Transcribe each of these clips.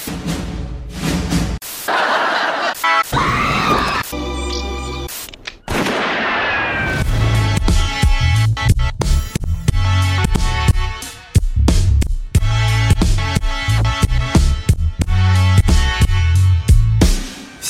Thank you.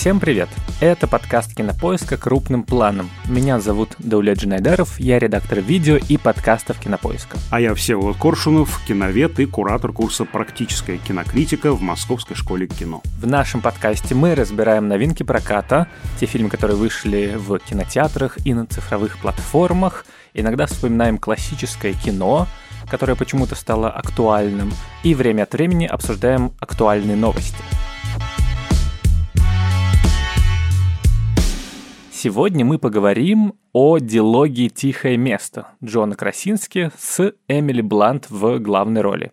Всем привет! Это подкаст Кинопоиска крупным планом. Меня зовут Даулет Джинайдаров, я редактор видео и подкастов Кинопоиска. А я Всеволод Коршунов, киновед и куратор курса «Практическая кинокритика» в Московской школе кино. В нашем подкасте мы разбираем новинки проката, те фильмы, которые вышли в кинотеатрах и на цифровых платформах, иногда вспоминаем классическое кино, которое почему-то стало актуальным, и время от времени обсуждаем актуальные новости – Сегодня мы поговорим о дилогии «Тихое место» Джона Красински с Эмили Блант в главной роли.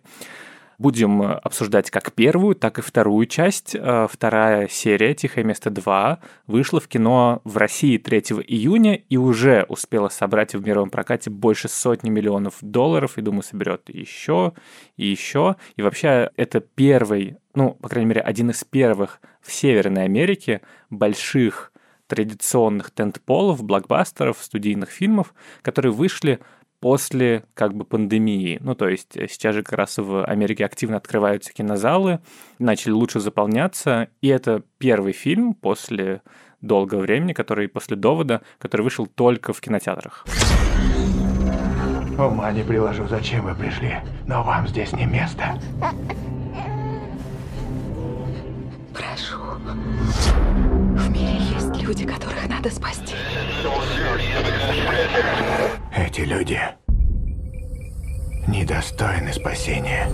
Будем обсуждать как первую, так и вторую часть. Э, вторая серия «Тихое место 2» вышла в кино в России 3 июня и уже успела собрать в мировом прокате больше сотни миллионов долларов, и, думаю, соберет еще и еще. И вообще это первый, ну, по крайней мере, один из первых в Северной Америке больших традиционных тентполов, блокбастеров, студийных фильмов, которые вышли после как бы пандемии. Ну, то есть э, сейчас же как раз в Америке активно открываются кинозалы, начали лучше заполняться, и это первый фильм после долгого времени, который после довода, который вышел только в кинотеатрах. Ума не приложу, зачем вы пришли, но вам здесь не место. Прошу. В мире есть люди, которых надо спасти. Эти люди недостойны спасения.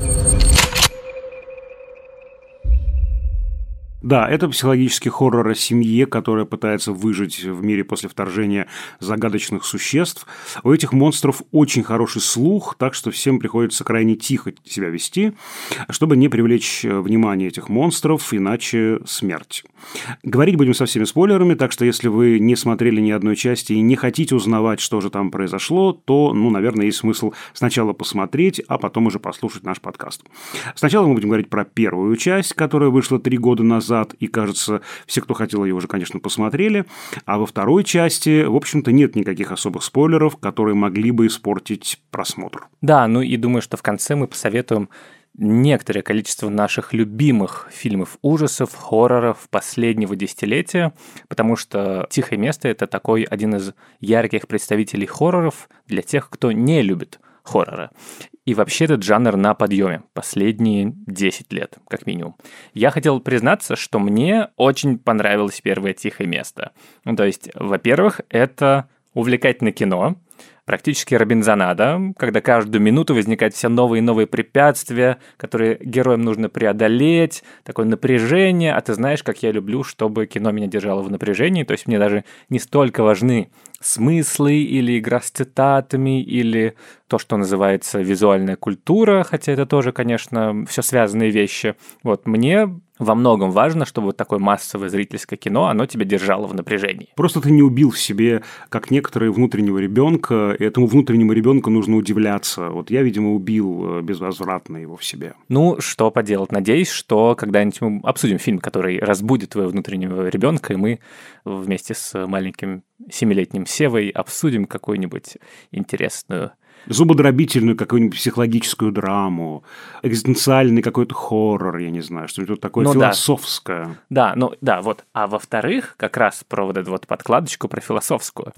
Да, это психологический хоррор о семье, которая пытается выжить в мире после вторжения загадочных существ. У этих монстров очень хороший слух, так что всем приходится крайне тихо себя вести, чтобы не привлечь внимание этих монстров, иначе смерть. Говорить будем со всеми спойлерами, так что если вы не смотрели ни одной части и не хотите узнавать, что же там произошло, то, ну, наверное, есть смысл сначала посмотреть, а потом уже послушать наш подкаст. Сначала мы будем говорить про первую часть, которая вышла три года назад, и, кажется, все, кто хотел ее уже, конечно, посмотрели. А во второй части, в общем-то, нет никаких особых спойлеров, которые могли бы испортить просмотр. Да, ну и думаю, что в конце мы посоветуем некоторое количество наших любимых фильмов ужасов, хорроров последнего десятилетия, потому что «Тихое место» — это такой один из ярких представителей хорроров для тех, кто не любит хоррора. И вообще этот жанр на подъеме последние 10 лет, как минимум. Я хотел признаться, что мне очень понравилось первое «Тихое место». Ну, то есть, во-первых, это увлекательное кино, практически Робинзонада, когда каждую минуту возникают все новые и новые препятствия, которые героям нужно преодолеть, такое напряжение, а ты знаешь, как я люблю, чтобы кино меня держало в напряжении, то есть мне даже не столько важны смыслы или игра с цитатами, или то, что называется визуальная культура, хотя это тоже, конечно, все связанные вещи. Вот мне во многом важно, чтобы вот такое массовое зрительское кино, оно тебя держало в напряжении. Просто ты не убил в себе, как некоторые, внутреннего ребенка, и этому внутреннему ребенку нужно удивляться. Вот я, видимо, убил э, безвозвратно его в себе. Ну, что поделать. Надеюсь, что когда-нибудь мы обсудим фильм, который разбудит твоего внутреннего ребенка, и мы вместе с маленьким семилетним Севой обсудим какую-нибудь интересную зубодробительную какую-нибудь психологическую драму, экзистенциальный какой-то хоррор, я не знаю, что-нибудь такое ну, философское. Да. да, ну да, вот. А во-вторых, как раз про вот эту вот подкладочку про философскую.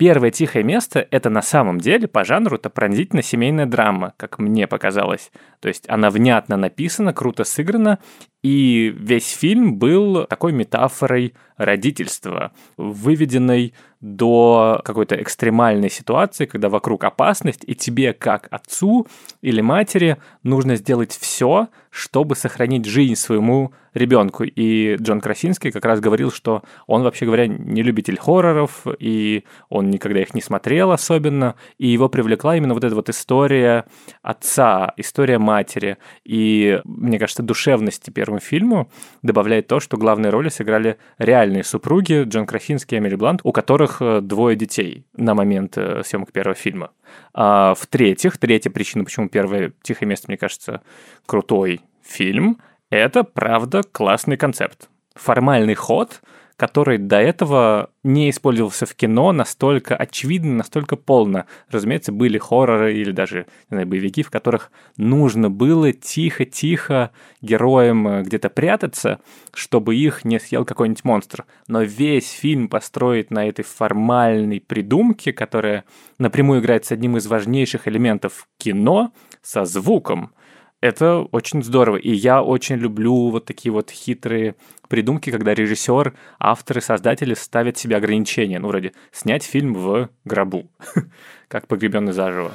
Первое тихое место — это на самом деле по жанру это пронзительно семейная драма, как мне показалось. То есть она внятно написана, круто сыграна, и весь фильм был такой метафорой родительства, выведенной до какой-то экстремальной ситуации, когда вокруг опасность, и тебе, как отцу или матери, нужно сделать все, чтобы сохранить жизнь своему ребенку. И Джон Красинский как раз говорил, что он, вообще говоря, не любитель хорроров, и он никогда их не смотрел особенно, и его привлекла именно вот эта вот история отца, история матери. И, мне кажется, душевности первому фильму добавляет то, что главные роли сыграли реальные супруги Джон Красинский и Эмили Блант, у которых э, двое детей на момент э, съемок первого фильма. А в-третьих, третья причина, почему первое «Тихое место», мне кажется, крутой фильм, Это, правда, классный концепт. Формальный ход, который до этого не использовался в кино настолько очевидно, настолько полно. Разумеется, были хорроры или даже не знаю, боевики, в которых нужно было тихо-тихо героям э, где-то прятаться, чтобы их не съел какой-нибудь монстр. Но весь фильм построить на этой формальной придумке, которая напрямую играет с одним из важнейших элементов кино, со звуком. Это очень здорово. И я очень люблю вот такие вот хитрые придумки, когда режиссер, авторы, создатели ставят себе ограничения. Ну, вроде снять фильм в гробу, как погребенный заживо.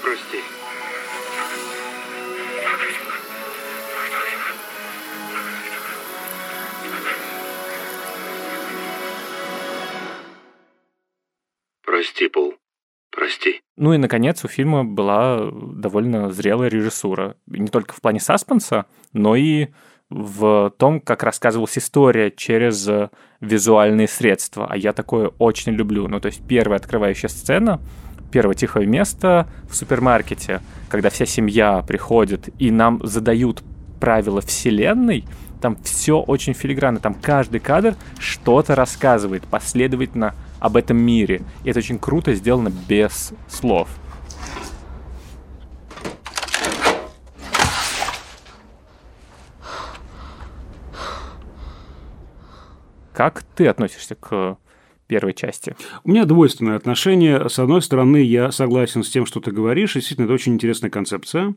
Прости. Прости, Пол. Прости. Ну и, наконец, у фильма была довольно зрелая режиссура. Не только в плане саспенса, но и в том, как рассказывалась история через визуальные средства. А я такое очень люблю. Ну, то есть первая открывающая сцена, первое тихое место в супермаркете, когда вся семья приходит и нам задают правила вселенной, там все очень филигранно, там каждый кадр что-то рассказывает последовательно об этом мире. И это очень круто сделано без слов. Как ты относишься к первой части? У меня двойственное отношение. С одной стороны, я согласен с тем, что ты говоришь. Действительно, это очень интересная концепция.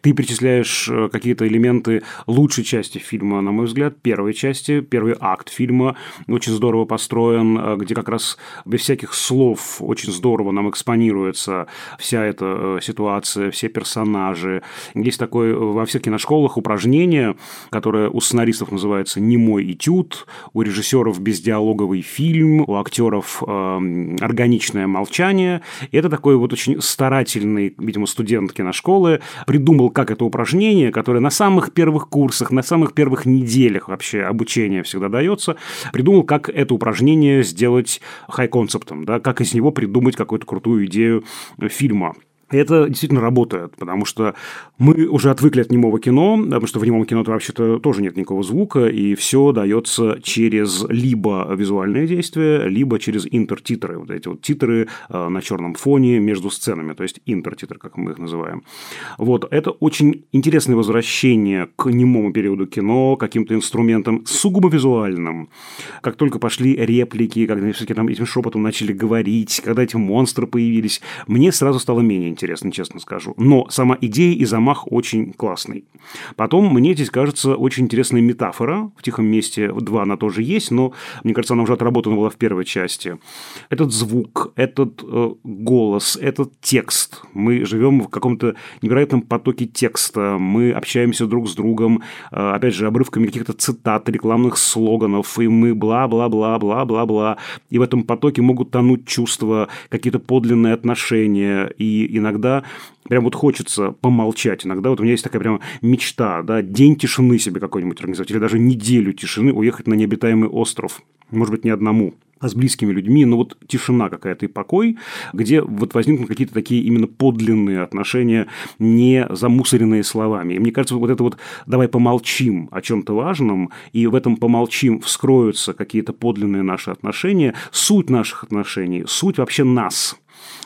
Ты перечисляешь э, какие-то элементы лучшей части фильма, на мой взгляд, первой части, первый акт фильма очень здорово построен, э, где как раз без всяких слов очень здорово нам экспонируется вся эта э, ситуация, все персонажи. Есть такое во всех киношколах упражнение, которое у сценаристов называется «немой этюд», у режиссеров бездиалоговый фильм, у актеров э, органичное молчание. И это такой вот очень старательный, видимо, студент киношколы придумал, как это упражнение, которое на самых первых курсах, на самых первых неделях вообще обучения всегда дается, придумал, как это упражнение сделать хай-концептом, да, как из него придумать какую-то крутую идею фильма. Это действительно работает, потому что мы уже отвыкли от немого кино, потому что в немом кино вообще-то тоже нет никакого звука, и все дается через либо визуальное действие, либо через интертитры. Вот эти вот титры э, на черном фоне между сценами, то есть интертитры, как мы их называем. Вот, это очень интересное возвращение к немому периоду кино, каким-то инструментам сугубо визуальным. Как только пошли реплики, когда все-таки там этим шепотом начали говорить, когда эти монстры появились, мне сразу стало менее интересно, честно скажу. Но сама идея и замах очень классный. Потом мне здесь кажется очень интересная метафора. В «Тихом месте» два она тоже есть, но мне кажется, она уже отработана была в первой части. Этот звук, этот э, голос, этот текст. Мы живем в каком-то невероятном потоке текста. Мы общаемся друг с другом, э, опять же, обрывками каких-то цитат, рекламных слоганов, и мы бла-бла-бла-бла-бла-бла. И в этом потоке могут тонуть чувства, какие-то подлинные отношения и иногда прям вот хочется помолчать. Иногда вот у меня есть такая прям мечта, да, день тишины себе какой-нибудь организовать, или даже неделю тишины уехать на необитаемый остров. Может быть, не одному а с близкими людьми, но вот тишина какая-то и покой, где вот возникнут какие-то такие именно подлинные отношения, не замусоренные словами. И мне кажется, вот это вот «давай помолчим о чем-то важном», и в этом «помолчим» вскроются какие-то подлинные наши отношения, суть наших отношений, суть вообще нас,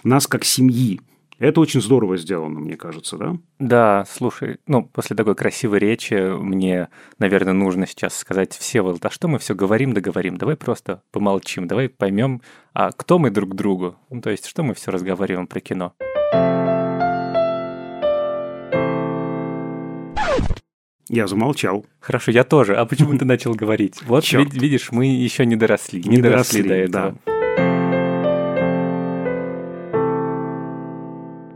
нас как семьи, это очень здорово сделано, мне кажется, да? Да, слушай, ну, после такой красивой речи мне, наверное, нужно сейчас сказать все вот, а что мы все говорим да говорим, давай просто помолчим, давай поймем, а кто мы друг другу, ну, то есть, что мы все разговариваем про кино. Я замолчал. Хорошо, я тоже. А почему ты начал говорить? Вот видишь, мы еще не доросли. Не, доросли, доросли до этого. Да.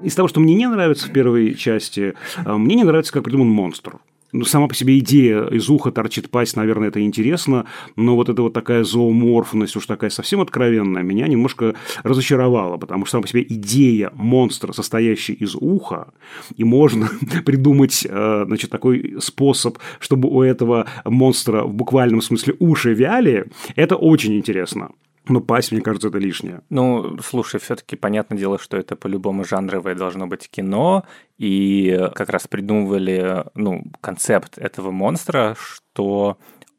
Из того, что мне не нравится в первой части, э, мне не нравится, как придуман монстр. Ну, сама по себе идея из уха торчит пасть, наверное, это интересно, но вот эта вот такая зооморфность, уж такая совсем откровенная, меня немножко разочаровала, потому что сама по себе идея монстра, состоящий из уха, и можно придумать, э, значит, такой способ, чтобы у этого монстра в буквальном смысле уши вяли, это очень интересно. Но пасть, мне кажется, это лишнее. Ну, слушай, все-таки понятное дело, что это по-любому жанровое должно быть кино, и как раз придумывали, ну, концепт этого монстра, что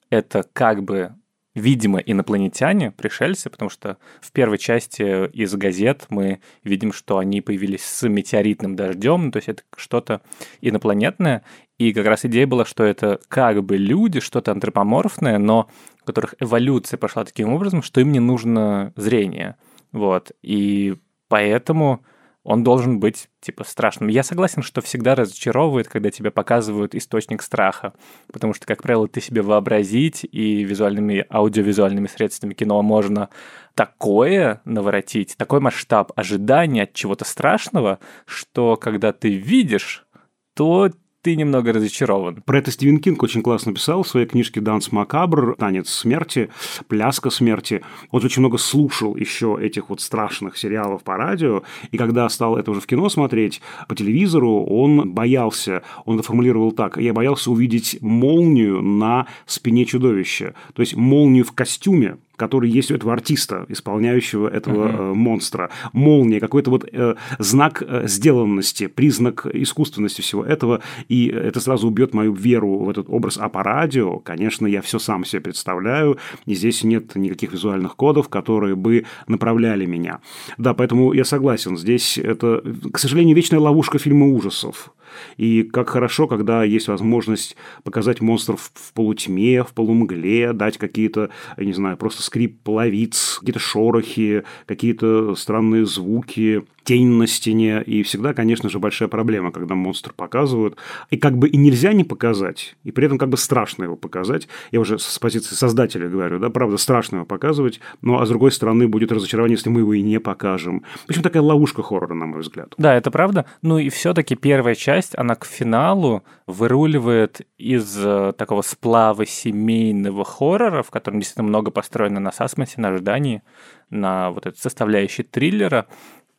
это как бы видимо, инопланетяне, пришельцы, потому что в первой части из газет мы видим, что они появились с метеоритным дождем, то есть это что-то инопланетное, и как раз идея была, что это как бы люди, что-то антропоморфное, но у которых эволюция пошла таким образом, что им не нужно зрение. Вот. И поэтому он должен быть, типа, страшным. Я согласен, что всегда разочаровывает, когда тебе показывают источник страха, потому что, как правило, ты себе вообразить и визуальными, аудиовизуальными средствами кино можно такое наворотить, такой масштаб ожидания от чего-то страшного, что когда ты видишь, то ты немного разочарован. Про это Стивен Кинг очень классно писал в своей книжке «Данс Макабр», «Танец смерти», «Пляска смерти». Он очень много слушал еще этих вот страшных сериалов по радио, и когда стал это уже в кино смотреть, по телевизору, он боялся, он это формулировал так, я боялся увидеть молнию на спине чудовища, то есть молнию в костюме, который есть у этого артиста, исполняющего этого э, монстра. Молния, какой-то вот э, знак э, сделанности, признак искусственности всего этого. И это сразу убьет мою веру в этот образ. А по радио, конечно, я все сам себе представляю. И здесь нет никаких визуальных кодов, которые бы направляли меня. Да, поэтому я согласен. Здесь это, к сожалению, вечная ловушка фильма ужасов. И как хорошо, когда есть возможность показать монстров в полутьме, в полумгле, дать какие-то, я не знаю, просто скрип половиц, какие-то шорохи, какие-то странные звуки, тень на стене. И всегда, конечно же, большая проблема, когда монстр показывают. И как бы и нельзя не показать, и при этом как бы страшно его показать. Я уже с позиции создателя говорю, да, правда, страшно его показывать, но а с другой стороны будет разочарование, если мы его и не покажем. Общем, такая ловушка хоррора, на мой взгляд. Да, это правда. Ну и все-таки первая часть, она к финалу выруливает из э, такого сплава семейного хоррора, в котором действительно много построено на сасмосе, на ожидании, на вот этой составляющей триллера,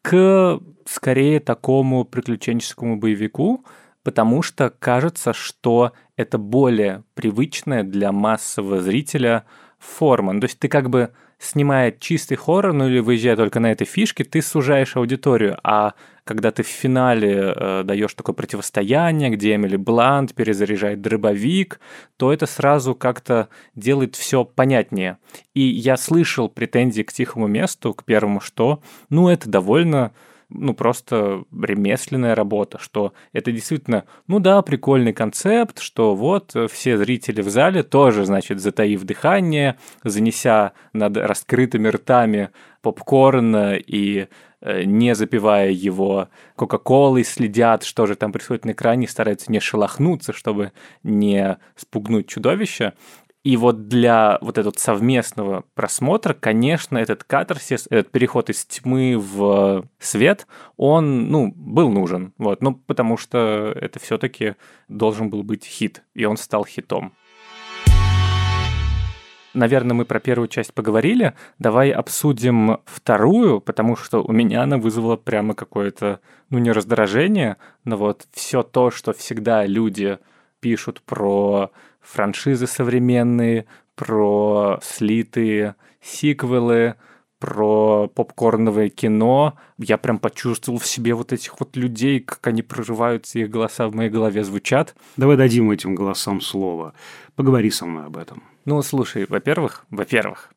к скорее такому приключенческому боевику, потому что кажется, что это более привычная для массового зрителя форма. Ну, то есть ты как бы снимая чистый хоррор, ну или выезжая только на этой фишке, ты сужаешь аудиторию, а когда ты в финале э, даешь такое противостояние, где Эмили Блант перезаряжает дробовик, то это сразу как-то делает все понятнее. И я слышал претензии к тихому месту, к первому, что, ну, это довольно ну, просто ремесленная работа, что это действительно, ну да, прикольный концепт, что вот все зрители в зале тоже, значит, затаив дыхание, занеся над раскрытыми ртами попкорн и э, не запивая его Кока-Колой, следят, что же там происходит на экране, стараются не шелохнуться, чтобы не спугнуть чудовище. И вот для вот этого совместного просмотра, конечно, этот катарсис, этот переход из тьмы в свет, он, ну, был нужен. Вот, ну, потому что это все-таки должен был быть хит, и он стал хитом. Наверное, мы про первую часть поговорили. Давай обсудим вторую, потому что у меня она вызвала прямо какое-то, ну, не раздражение, но вот все то, что всегда люди пишут про франшизы современные, про слитые сиквелы, про попкорновое кино. Я прям почувствовал в себе вот этих вот людей, как они прорываются, их голоса в моей голове звучат. Давай дадим этим голосам слово. Поговори со мной об этом. Ну, слушай, во-первых, во-первых,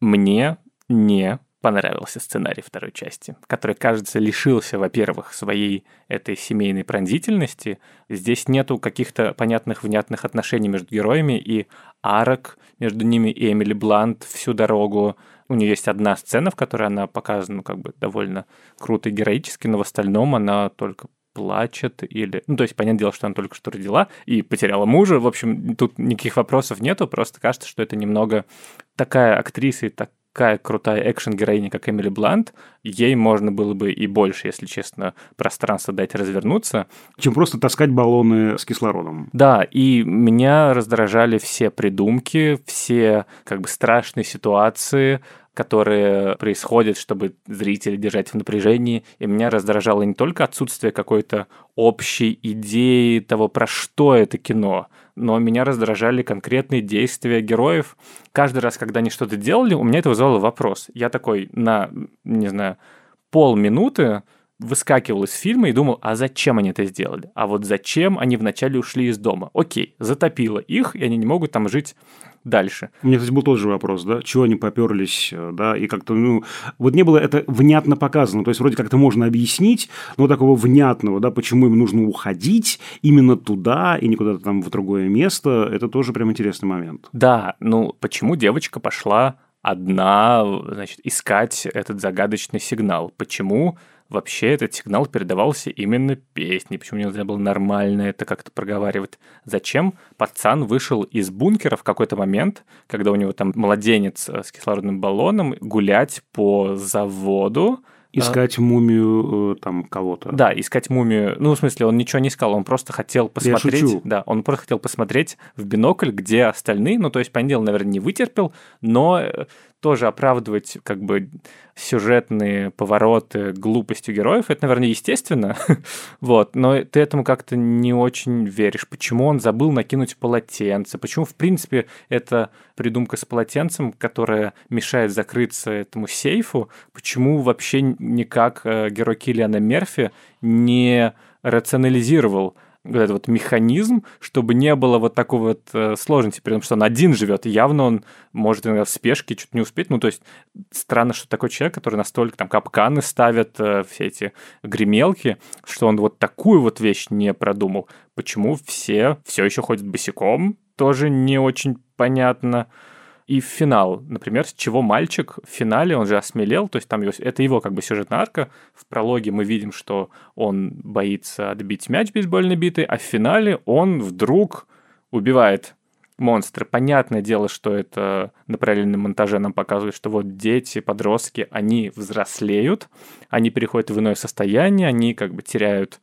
мне не понравился сценарий второй части, который, кажется, лишился, во-первых, своей этой семейной пронзительности. Здесь нету каких-то понятных, внятных отношений между героями, и арок между ними, и Эмили Блант всю дорогу. У нее есть одна сцена, в которой она показана ну, как бы довольно круто и героически, но в остальном она только плачет или... Ну, то есть, понятное дело, что она только что родила и потеряла мужа. В общем, тут никаких вопросов нету, просто кажется, что это немного такая актриса и так такая крутая экшен-героиня, как Эмили Блант, ей можно было бы и больше, если честно, пространства дать развернуться. Чем просто таскать баллоны с кислородом. Да, и меня раздражали все придумки, все как бы страшные ситуации, которые происходят, чтобы зрителей держать в напряжении. И меня раздражало не только отсутствие какой-то общей идеи того, про что это кино, но меня раздражали конкретные действия героев. Каждый раз, когда они что-то делали, у меня это вызывало вопрос. Я такой на, не знаю, полминуты выскакивал из фильма и думал, а зачем они это сделали? А вот зачем они вначале ушли из дома? Окей, затопило их, и они не могут там жить дальше. У меня, кстати, был тот же вопрос, да, чего они поперлись, э, да, и как-то, ну, вот не было это внятно показано, то есть вроде как-то можно объяснить, но такого внятного, да, почему им нужно уходить именно туда и не куда-то там в другое место, это тоже прям интересный момент. Да, ну, почему девочка пошла одна, значит, искать этот загадочный сигнал? Почему вообще этот сигнал передавался именно песней. Почему нельзя было нормально это как-то проговаривать? Зачем пацан вышел из бункера в какой-то момент, когда у него там младенец э, с кислородным баллоном, гулять по заводу, Искать а... мумию э, там кого-то. Да, искать мумию. Ну, в смысле, он ничего не искал, он просто хотел посмотреть. Я шучу. Да, он просто хотел посмотреть в бинокль, где остальные. Ну, то есть, дело, наверное, не вытерпел, но э, тоже оправдывать как бы сюжетные повороты глупостью героев, это, наверное, естественно, вот, но ты этому как-то не очень веришь. Почему он забыл накинуть полотенце? Почему, в принципе, эта придумка с полотенцем, которая мешает закрыться этому сейфу, почему вообще никак э, герой Киллиана Мерфи не рационализировал вот этот вот механизм, чтобы не было вот такой вот э, сложности, при том, что он один живет, явно он может иногда в спешке чуть не успеть. Ну, то есть странно, что такой человек, который настолько там капканы ставит, э, все эти гремелки, что он вот такую вот вещь не продумал. Почему все все еще ходят босиком, тоже не очень понятно и в финал. Например, с чего мальчик в финале, он же осмелел, то есть там его, это его как бы сюжетная арка. В прологе мы видим, что он боится отбить мяч бейсбольной битой, а в финале он вдруг убивает монстры. Понятное дело, что это на параллельном монтаже нам показывает, что вот дети, подростки, они взрослеют, они переходят в иное состояние, они как бы теряют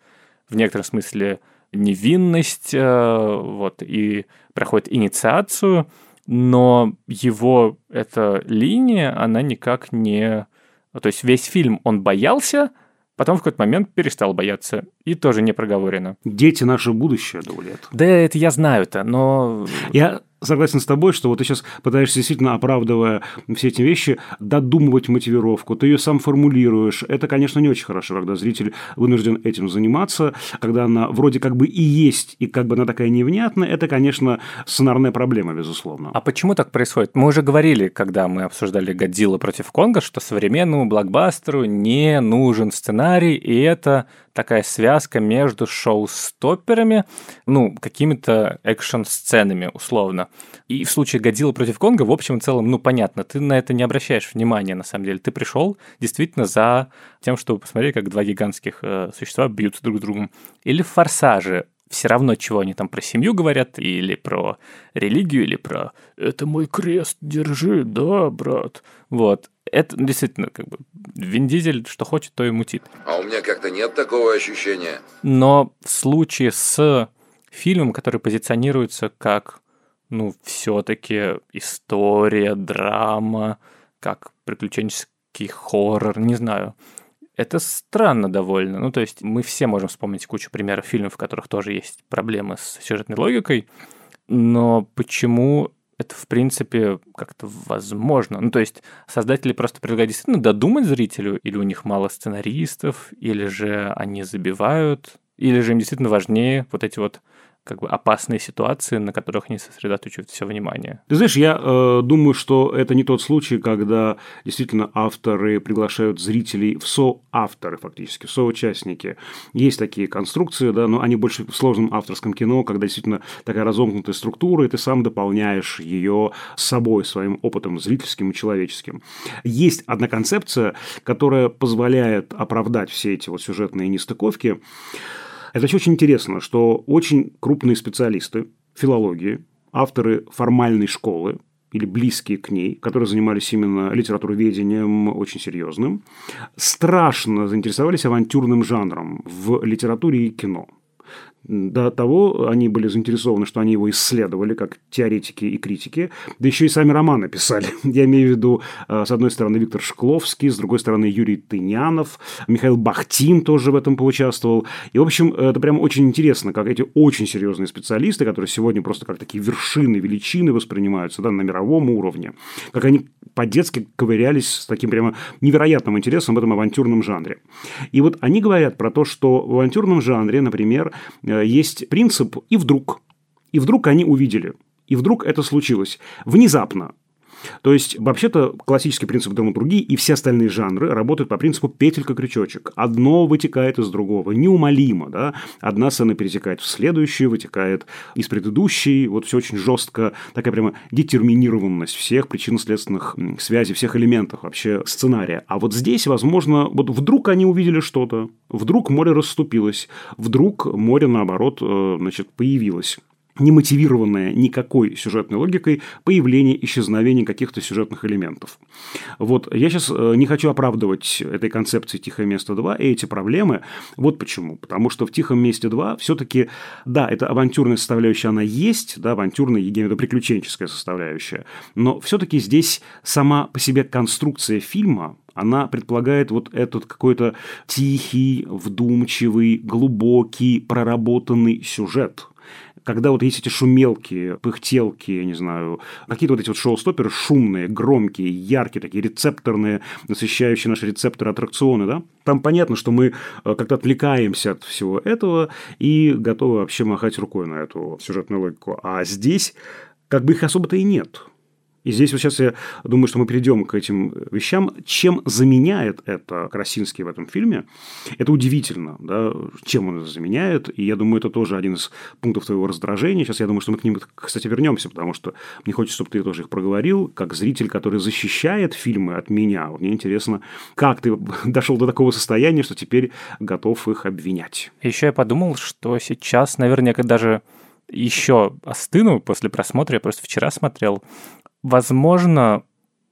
в некотором смысле невинность, э, вот, и проходят инициацию, но его эта линия, она никак не... То есть весь фильм он боялся, потом в какой-то момент перестал бояться. И тоже не проговорено. Дети наше будущее, Даулет. Да, это я знаю-то, но... Я согласен с тобой, что вот ты сейчас пытаешься действительно, оправдывая все эти вещи, додумывать мотивировку, ты ее сам формулируешь. Это, конечно, не очень хорошо, когда зритель вынужден этим заниматься, когда она вроде как бы и есть, и как бы она такая невнятная, это, конечно, сценарная проблема, безусловно. А почему так происходит? Мы уже говорили, когда мы обсуждали «Годзилла против Конга», что современному блокбастеру не нужен сценарий, и это такая связка между шоу-стопперами, ну, какими-то экшн-сценами, условно. И в случае Годзилла против Конга, в общем и целом, ну, понятно, ты на это не обращаешь внимания, на самом деле. Ты пришел действительно за тем, чтобы посмотреть, как два гигантских э, существа бьются друг с другом. Или в «Форсаже» все равно, чего они там про семью говорят, или про религию, или про «это мой крест, держи, да, брат». Вот. Это действительно как бы Вин Дизель что хочет, то и мутит. А у меня как-то нет такого ощущения. Но в случае с фильмом, который позиционируется как, ну, все-таки история, драма, как приключенческий хоррор, не знаю, это странно довольно. Ну, то есть мы все можем вспомнить кучу примеров фильмов, в которых тоже есть проблемы с сюжетной логикой, но почему это, в принципе, как-то возможно. Ну, то есть создатели просто предлагают действительно додумать зрителю, или у них мало сценаристов, или же они забивают, или же им действительно важнее вот эти вот как бы опасные ситуации, на которых они сосредоточивают все внимание. Ты знаешь, я э, думаю, что это не тот случай, когда действительно авторы приглашают зрителей в соавторы фактически, в соучастники. Есть такие конструкции, да, но они больше в сложном авторском кино, когда действительно такая разомкнутая структура, и ты сам дополняешь ее собой, своим опытом зрительским и человеческим. Есть одна концепция, которая позволяет оправдать все эти вот сюжетные нестыковки. Это очень интересно, что очень крупные специалисты филологии, авторы формальной школы, или близкие к ней, которые занимались именно литературоведением очень серьезным, страшно заинтересовались авантюрным жанром в литературе и кино. До того они были заинтересованы, что они его исследовали, как теоретики и критики, да еще и сами романы писали. Я имею в виду, э, с одной стороны, Виктор Шкловский, с другой стороны, Юрий Тынянов, Михаил Бахтин тоже в этом поучаствовал. И, в общем, это прям очень интересно, как эти очень серьезные специалисты, которые сегодня просто как такие вершины, величины воспринимаются да, на мировом уровне, как они по-детски ковырялись с таким прямо невероятным интересом в этом авантюрном жанре. И вот они говорят про то, что в авантюрном жанре, например, э, есть принцип «и вдруг». И вдруг они увидели. И вдруг это случилось. Внезапно. То есть, вообще-то, классический принцип драматургии и все остальные жанры работают по принципу петелька-крючочек. Одно вытекает из другого, неумолимо. Да? Одна сцена перетекает в следующую, вытекает из предыдущей. Вот все очень жестко, такая прямо детерминированность всех причинно-следственных связей, всех элементов вообще сценария. А вот здесь, возможно, вот вдруг они увидели что-то, вдруг море расступилось, вдруг море, наоборот, э, значит, появилось не мотивированное никакой сюжетной логикой появление исчезновения каких-то сюжетных элементов. Вот я сейчас э, не хочу оправдывать этой концепции «Тихое место 2» и эти проблемы. Вот почему. Потому что в «Тихом месте 2» все-таки, да, это авантюрная составляющая, она есть, да, авантюрная, я имею в виду приключенческая составляющая, но все-таки здесь сама по себе конструкция фильма, она предполагает вот этот какой-то тихий, вдумчивый, глубокий, проработанный сюжет – когда вот есть эти шумелки, пыхтелки, я не знаю, какие-то вот эти вот шоу-стоперы шумные, громкие, яркие, такие рецепторные, насыщающие наши рецепторы аттракционы, да, там понятно, что мы э, как-то отвлекаемся от всего этого и готовы вообще махать рукой на эту сюжетную логику. А здесь как бы их особо-то и нет. И здесь вот сейчас я думаю, что мы перейдем к этим вещам. Чем заменяет это Красинский в этом фильме? Это удивительно, да, чем он это заменяет. И я думаю, это тоже один из пунктов твоего раздражения. Сейчас я думаю, что мы к ним, кстати, вернемся, потому что мне хочется, чтобы ты тоже их проговорил, как зритель, который защищает фильмы от меня. Мне интересно, как ты дошел до такого состояния, что теперь готов их обвинять. Еще я подумал, что сейчас наверняка даже еще остыну после просмотра, я просто вчера смотрел, Возможно,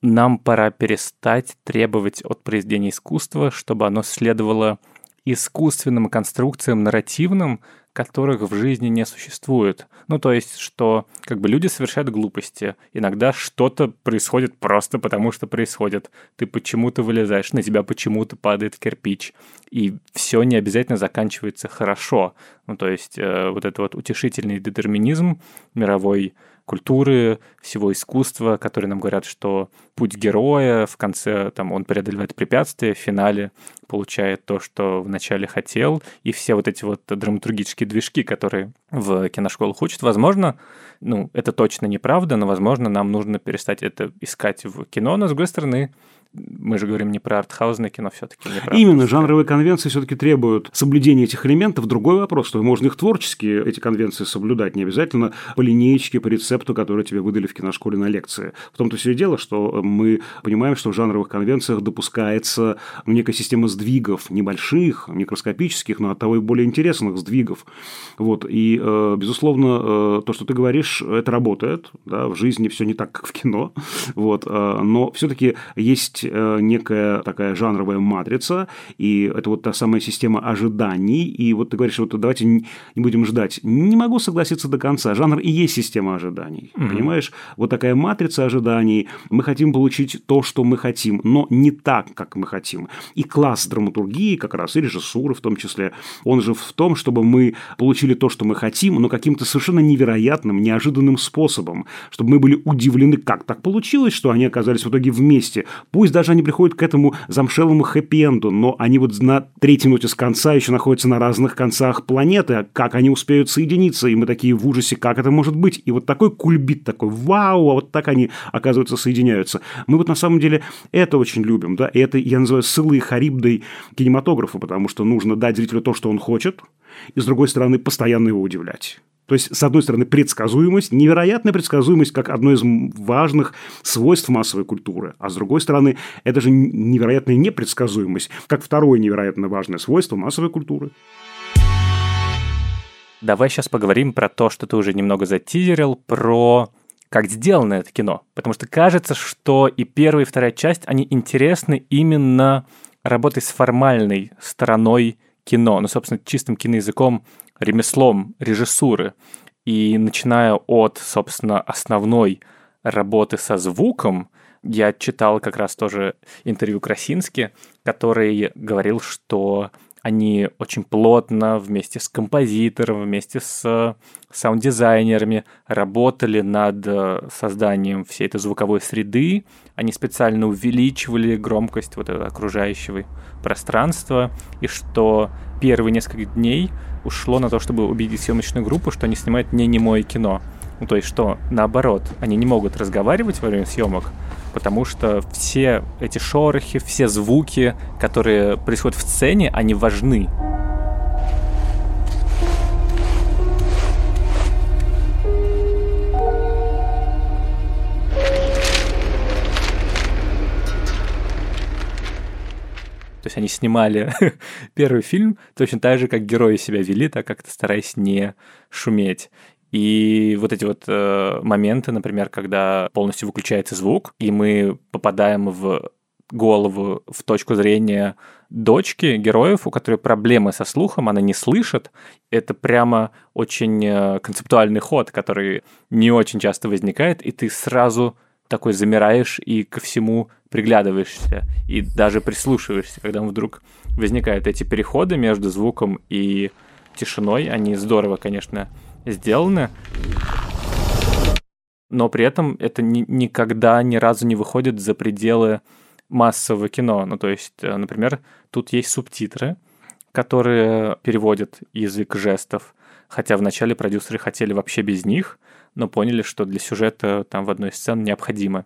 нам пора перестать требовать от произведения искусства, чтобы оно следовало искусственным конструкциям нарративным, которых в жизни не существует. Ну, то есть, что как бы люди совершают глупости. Иногда что-то происходит просто потому, что происходит. Ты почему-то вылезаешь, на тебя почему-то падает кирпич. И все не обязательно заканчивается хорошо. Ну, то есть, э, вот этот вот утешительный детерминизм мировой культуры, всего искусства, которые нам говорят, что путь героя в конце, там, он преодолевает препятствия, в финале получает то, что вначале хотел, и все вот эти вот драматургические движки, которые в киношколах учат, возможно, ну, это точно неправда, но, возможно, нам нужно перестать это искать в кино, но, с другой стороны, мы же говорим не про артхаузное кино все-таки. Именно, жанровые конвенции все-таки требуют соблюдения этих элементов. Другой вопрос, что можно их творчески, эти конвенции соблюдать, не обязательно по линеечке, по рецепту, который тебе выдали в киношколе на лекции. В том-то все и дело, что мы понимаем, что в жанровых конвенциях допускается некая система сдвигов, небольших, микроскопических, но от того и более интересных сдвигов. Вот. И, э, безусловно, э, то, что ты говоришь, это работает. Да? В жизни все не так, как в кино. Вот. Э, но все-таки есть некая такая жанровая матрица, и это вот та самая система ожиданий, и вот ты говоришь, вот давайте не будем ждать. Не могу согласиться до конца. Жанр и есть система ожиданий, mm-hmm. понимаешь? Вот такая матрица ожиданий. Мы хотим получить то, что мы хотим, но не так, как мы хотим. И класс драматургии, как раз, и режиссуры в том числе, он же в том, чтобы мы получили то, что мы хотим, но каким-то совершенно невероятным, неожиданным способом, чтобы мы были удивлены, как так получилось, что они оказались в итоге вместе. Пусть даже они приходят к этому замшелому хэппи-энду, но они вот на третьей ноте с конца еще находятся на разных концах планеты, а как они успеют соединиться, и мы такие в ужасе, как это может быть? И вот такой кульбит такой, вау, а вот так они, оказывается, соединяются. Мы вот на самом деле это очень любим, да, и это я называю сылой харибдой кинематографа, потому что нужно дать зрителю то, что он хочет, и, с другой стороны, постоянно его удивлять. То есть, с одной стороны, предсказуемость, невероятная предсказуемость как одно из важных свойств массовой культуры, а с другой стороны, это же невероятная непредсказуемость, как второе невероятно важное свойство массовой культуры. Давай сейчас поговорим про то, что ты уже немного затизерил, про как сделано это кино. Потому что кажется, что и первая, и вторая часть, они интересны именно работой с формальной стороной кино. Ну, собственно, чистым киноязыком ремеслом режиссуры. И начиная от, собственно, основной работы со звуком, я читал как раз тоже интервью Красински, который говорил, что они очень плотно вместе с композитором, вместе с саунд-дизайнерами работали над э, созданием всей этой звуковой среды. Они специально увеличивали громкость вот этого окружающего пространства, и что первые несколько дней ушло на то, чтобы убедить съемочную группу, что они снимают не немое кино. Ну, то есть, что наоборот, они не могут разговаривать во время съемок, потому что все эти шорохи, все звуки, которые происходят в сцене, они важны. То есть они снимали первый фильм точно так же, как герои себя вели, так как-то стараясь не шуметь. И вот эти вот э, моменты, например, когда полностью выключается звук, и мы попадаем в голову, в точку зрения дочки героев, у которой проблемы со слухом, она не слышит. Это прямо очень э, концептуальный ход, который не очень часто возникает, и ты сразу такой замираешь и ко всему приглядываешься, и даже прислушиваешься, когда вдруг возникают эти переходы между звуком и тишиной. Они здорово, конечно, сделаны. Но при этом это ни, никогда ни разу не выходит за пределы массового кино. Ну, то есть, э, например, тут есть субтитры, которые переводят язык жестов, хотя вначале продюсеры хотели вообще без них, но поняли, что для сюжета там в одной сцене необходимо.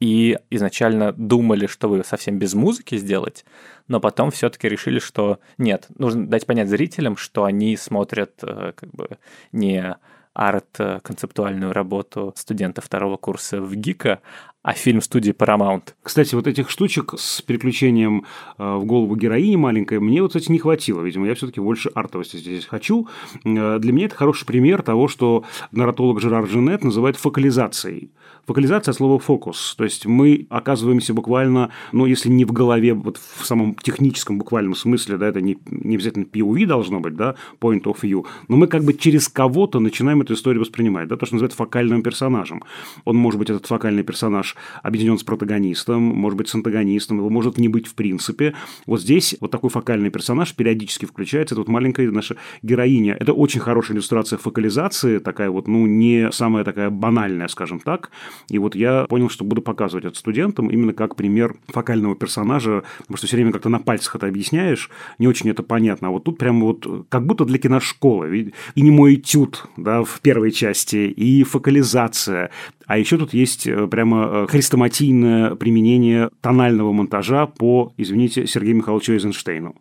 И изначально думали, что вы совсем без музыки сделать, но потом все-таки решили, что нет, нужно дать понять зрителям, что они смотрят э, как бы не арт-концептуальную работу студента второго курса в ГИКа, а фильм студии Paramount. Кстати, вот этих штучек с переключением э, в голову героини маленькой мне вот, кстати, не хватило. Видимо, я все-таки больше артовости здесь хочу. Э, для меня это хороший пример того, что нарратолог Жерар Женет называет фокализацией. Фокализация слова фокус. То есть мы оказываемся буквально, ну, если не в голове, вот в самом техническом буквальном смысле, да, это не, не обязательно POV должно быть, да, point of view, но мы как бы через кого-то начинаем эту историю воспринимать, да, то, что называется фокальным персонажем. Он может быть этот фокальный персонаж персонаж объединен с протагонистом, может быть, с антагонистом, его может не быть в принципе. Вот здесь вот такой фокальный персонаж периодически включается. Это вот маленькая наша героиня. Это очень хорошая иллюстрация фокализации, такая вот, ну, не самая такая банальная, скажем так. И вот я понял, что буду показывать это студентам именно как пример фокального персонажа, потому что все время как-то на пальцах это объясняешь, не очень это понятно. А вот тут прямо вот как будто для киношколы. И не мой этюд, да, в первой части, и фокализация, а еще тут есть э, прямо э, хрестоматийное применение тонального монтажа по, извините, Сергею Михайловичу Эйзенштейну.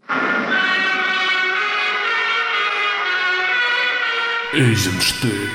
Эйзенштейн.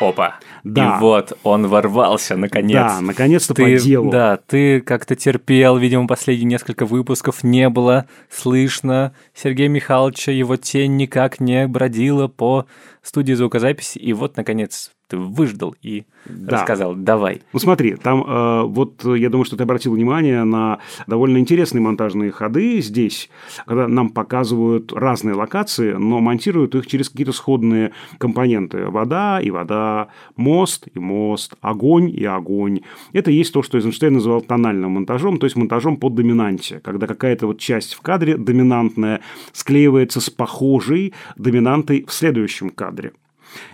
Опа. Да. И вот он ворвался, наконец. Да, наконец-то ты, по делу. Да, ты как-то терпел, видимо, последние несколько выпусков не было слышно Сергея Михайловича, его тень никак не бродила по студии звукозаписи, и вот, наконец, ты выждал и да. рассказал. Давай. Ну смотри, там э, вот я думаю, что ты обратил внимание на довольно интересные монтажные ходы здесь, когда нам показывают разные локации, но монтируют их через какие-то сходные компоненты. Вода и вода, мост и мост, огонь и огонь. Это есть то, что Эйзенштейн называл тональным монтажом, то есть монтажом по доминанте, когда какая-то вот часть в кадре доминантная склеивается с похожей доминантой в следующем кадре.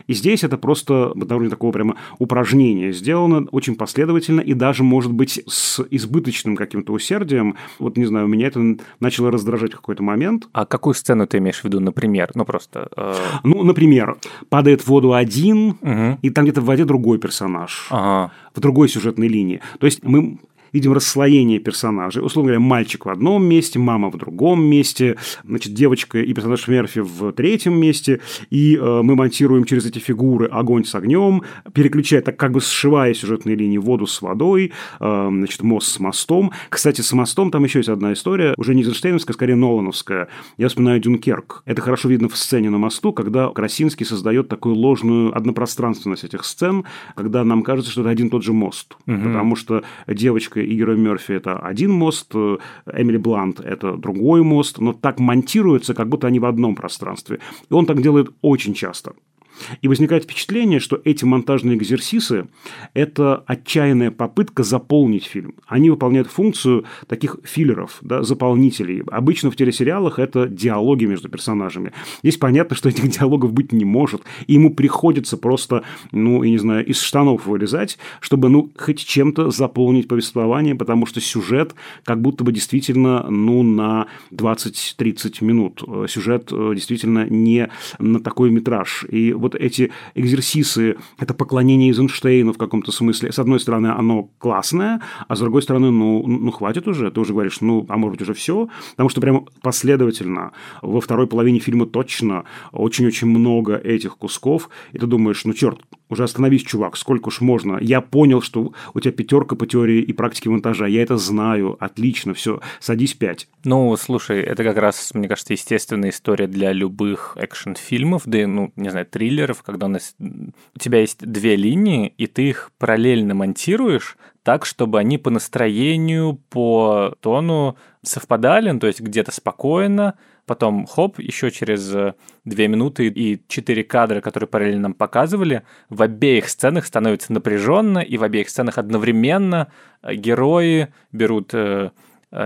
И здесь это просто довольно такого прямо упражнение сделано очень последовательно и даже, может быть, с избыточным каким-то усердием. Вот, не знаю, меня это начало раздражать в какой-то момент. А какую сцену ты имеешь в виду, например? Ну, просто... Э... Ну, например, падает в воду один, угу. и там где-то в воде другой персонаж. Ага. В другой сюжетной линии. То есть мы видим расслоение персонажей. Условно говоря, мальчик в одном месте, мама в другом месте, значит, девочка и персонаж Мерфи в третьем месте, и э, мы монтируем через эти фигуры огонь с огнем, переключая, так как бы сшивая сюжетные линии воду с водой, э, значит, мост с мостом. Кстати, с мостом там еще есть одна история, уже не Эйзенштейновская, скорее Нолановская. Я вспоминаю Дюнкерк. Это хорошо видно в сцене на мосту, когда Красинский создает такую ложную однопространственность этих сцен, когда нам кажется, что это один и тот же мост. Угу. Потому что девочка и герой Мерфи – это один мост, э, Эмили Блант – это другой мост, но так монтируется, как будто они в одном пространстве. И он так делает очень часто. И возникает впечатление, что эти монтажные экзерсисы – это отчаянная попытка заполнить фильм. Они выполняют функцию таких филлеров, да, заполнителей. Обычно в телесериалах это диалоги между персонажами. Здесь понятно, что этих диалогов быть не может. И ему приходится просто, ну, я не знаю, из штанов вылезать, чтобы, ну, хоть чем-то заполнить повествование, потому что сюжет как будто бы действительно, ну, на 20-30 минут. Сюжет э, действительно не на такой метраж. И вот эти экзерсисы, это поклонение Эйзенштейну в каком-то смысле. С одной стороны, оно классное, а с другой стороны, ну, ну хватит уже, ты уже говоришь, ну, а может быть уже все, потому что прямо последовательно во второй половине фильма точно очень-очень много этих кусков, и ты думаешь, ну, черт, уже остановись, чувак, сколько уж можно. Я понял, что у тебя пятерка по теории и практике монтажа. Я это знаю. Отлично, все. Садись пять. Ну, слушай, это как раз, мне кажется, естественная история для любых экшн-фильмов, да, ну, не знаю, триллеров, когда у нас у тебя есть две линии, и ты их параллельно монтируешь так, чтобы они по настроению, по тону совпадали, ну, то есть где-то спокойно, потом хоп, еще через э, две минуты и четыре кадра, которые параллельно нам показывали, в обеих сценах становится напряженно, и в обеих сценах одновременно э, герои берут Э,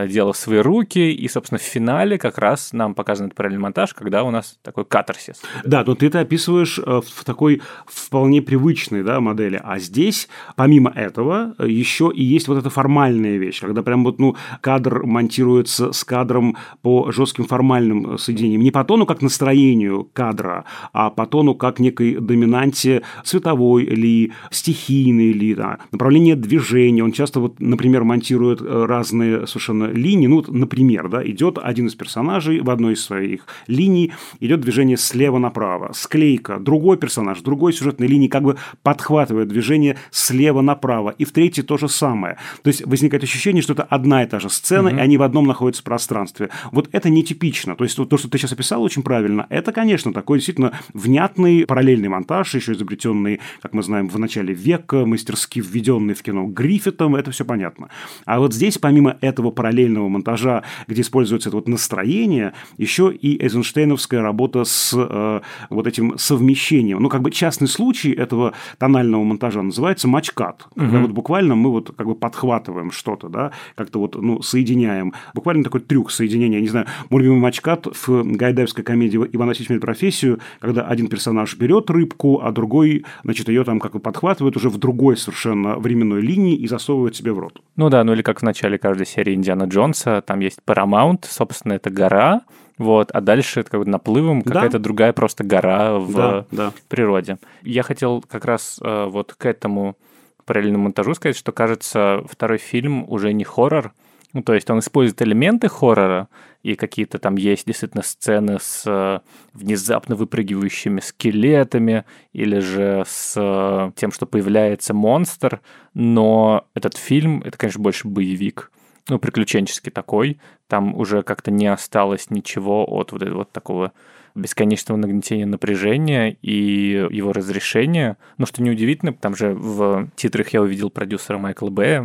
дело в свои руки, и, собственно, в финале как раз нам показан этот параллельный монтаж, когда у нас такой катарсис. Да, но ты это описываешь э, в такой вполне привычной да, модели, а здесь, помимо этого, еще и есть вот эта формальная вещь, когда прям вот, ну, кадр монтируется с кадром по жестким формальным соединениям, не по тону, как настроению кадра, а по тону, как некой доминанте цветовой ли, стихийной ли, да, направление движения. Он часто, вот, например, монтирует э, разные совершенно совершенно линии. Ну, вот, например, да, идет один из персонажей в одной из своих линий, идет движение слева направо, склейка, другой персонаж, другой сюжетной линии как бы подхватывает движение слева направо, и в третьей то же самое. То есть возникает ощущение, что это одна и та же сцена, угу. и они в одном находятся в пространстве. Вот это нетипично. То есть то, что ты сейчас описал очень правильно, это, конечно, такой действительно внятный параллельный монтаж, еще изобретенный, как мы знаем, в начале века, мастерски введенный в кино Гриффитом, это все понятно. А вот здесь, помимо этого параллельного монтажа, где используется это вот настроение, еще и эйзенштейновская работа с э, вот этим совмещением. Ну, как бы частный случай этого тонального монтажа называется матчкат. Угу. Когда вот буквально мы вот как бы подхватываем что-то, да, как-то вот, ну, соединяем. Буквально такой трюк соединения. Не знаю, мой любимый матчкат в гайдаевской комедии «Иван Васильевич профессию», когда один персонаж берет рыбку, а другой, значит, ее там как бы подхватывает уже в другой совершенно временной линии и засовывает себе в рот. Ну да, ну или как в начале каждой серии Индиана Джонса, там есть Paramount, собственно, это гора, вот, а дальше это как бы наплывом какая-то другая просто гора в да, да. природе. Я хотел как раз э, вот к этому параллельному монтажу сказать, что, кажется, второй фильм уже не хоррор, ну, то есть он использует элементы хоррора, и какие-то там есть действительно сцены с э, внезапно выпрыгивающими скелетами или же с э, тем, что появляется монстр, но этот фильм, это, конечно, больше боевик ну, приключенческий такой. Там уже как-то не осталось ничего от вот этого вот такого бесконечного нагнетения напряжения и его разрешения. Ну, что неудивительно, там же в титрах я увидел продюсера Майкла Бэя.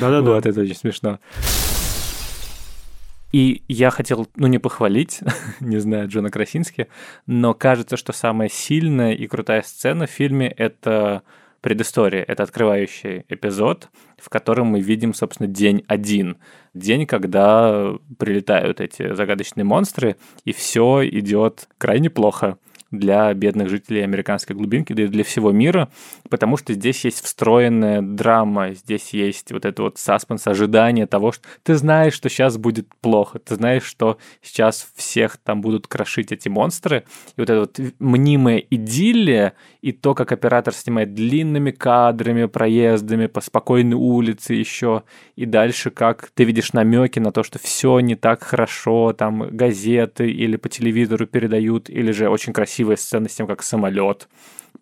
Да-да-да. Вот, это очень смешно. И я хотел, ну, не похвалить, не знаю, Джона Красински, но кажется, что самая сильная и крутая сцена в фильме — это предыстория. Это открывающий эпизод, в котором мы видим, собственно, день один. День, когда прилетают эти загадочные монстры, и все идет крайне плохо для бедных жителей американской глубинки, да и для всего мира, потому что здесь есть встроенная драма, здесь есть вот это вот саспенс, ожидание того, что ты знаешь, что сейчас будет плохо, ты знаешь, что сейчас всех там будут крошить эти монстры, и вот это вот мнимая идиллия, и то, как оператор снимает длинными кадрами, проездами по спокойной улице еще, и дальше как ты видишь намеки на то, что все не так хорошо, там газеты или по телевизору передают, или же очень красиво красивая сцена с тем, как самолет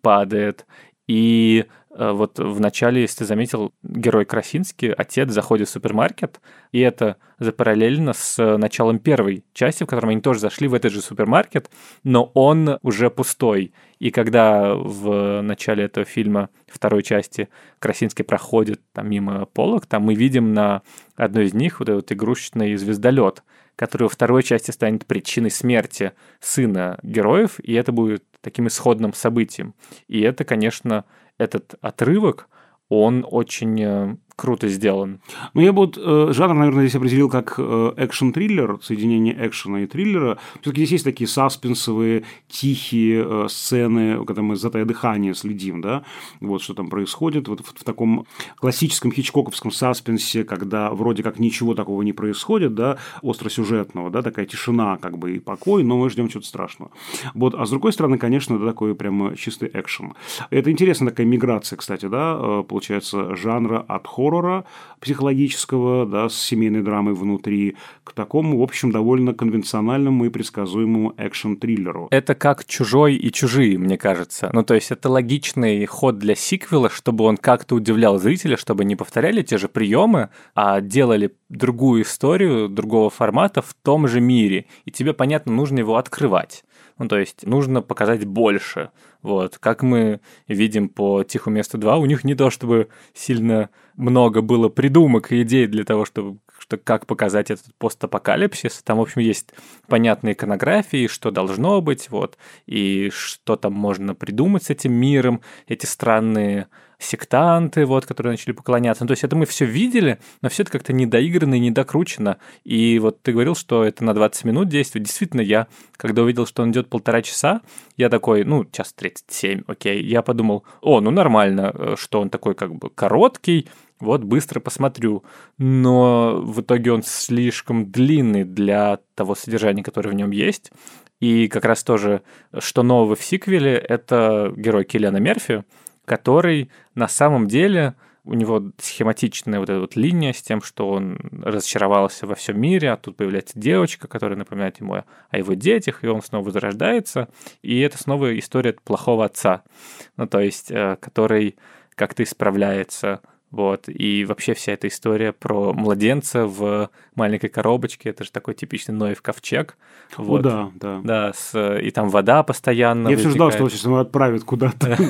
падает, И э, вот в начале, если ты заметил, герой Красинский, отец заходит в супермаркет, и это запараллельно с началом первой части, в котором они тоже зашли в этот же супермаркет, но он уже пустой. И когда в начале этого фильма, второй части, Красинский проходит там мимо полок, там мы видим на одной из них вот этот игрушечный звездолет, который во второй части станет причиной смерти сына героев, и это будет таким исходным событием. И это, конечно, этот отрывок, он очень э, круто сделан. Ну, я бы вот э, жанр, наверное, здесь определил как э, экшн-триллер, соединение экшена и триллера. Все-таки здесь есть такие саспенсовые, тихие э, сцены, когда мы затая дыхание следим, да, вот что там происходит. Вот в, в таком классическом хичкоковском саспенсе, когда вроде как ничего такого не происходит, да, остросюжетного, да, такая тишина как бы и покой, но мы ждем чего-то страшного. Вот, а с другой стороны, конечно, это такой прям чистый экшен. Это интересная такая миграция, кстати, да, э, получается, жанра от хоррора психологического, да, с семейной драмой внутри, к такому, в общем, довольно конвенциональному и предсказуемому экшн-триллеру. Это как «Чужой» и «Чужие», мне кажется. Ну, то есть это логичный ход для сиквела, чтобы он как-то удивлял зрителя, чтобы не повторяли те же приемы, а делали другую историю, другого формата в том же мире. И тебе, понятно, нужно его открывать. Ну, то есть нужно показать больше. Вот. Как мы видим по «Тиху месту 2», у них не то чтобы сильно много было придумок и идей для того, чтобы что как показать этот постапокалипсис. Там, в общем, есть понятные иконографии, что должно быть, вот, и что там можно придумать с этим миром, эти странные сектанты, вот, которые начали поклоняться. Ну, то есть это мы все видели, но все это как-то недоиграно и недокручено. И вот ты говорил, что это на 20 минут действует. Действительно, я, когда увидел, что он идет полтора часа, я такой, ну, час 37, окей. Я подумал, о, ну нормально, э, что он такой как бы короткий, вот быстро посмотрю. Но в итоге он слишком длинный для того содержания, которое в нем есть. И как раз тоже, что нового в сиквеле, это герой Киллиана Мерфи, который на самом деле у него схематичная вот эта вот линия с тем, что он разочаровался во всем мире, а тут появляется девочка, которая напоминает ему о его детях, и он снова возрождается, и это снова история плохого отца, ну то есть, э, который как-то исправляется вот. И вообще вся эта история про младенца в маленькой коробочке, это же такой типичный Ноев ковчег. Вот. О, да, да. Да, с, и там вода постоянно Я все ждал, что сейчас его отправят куда-то.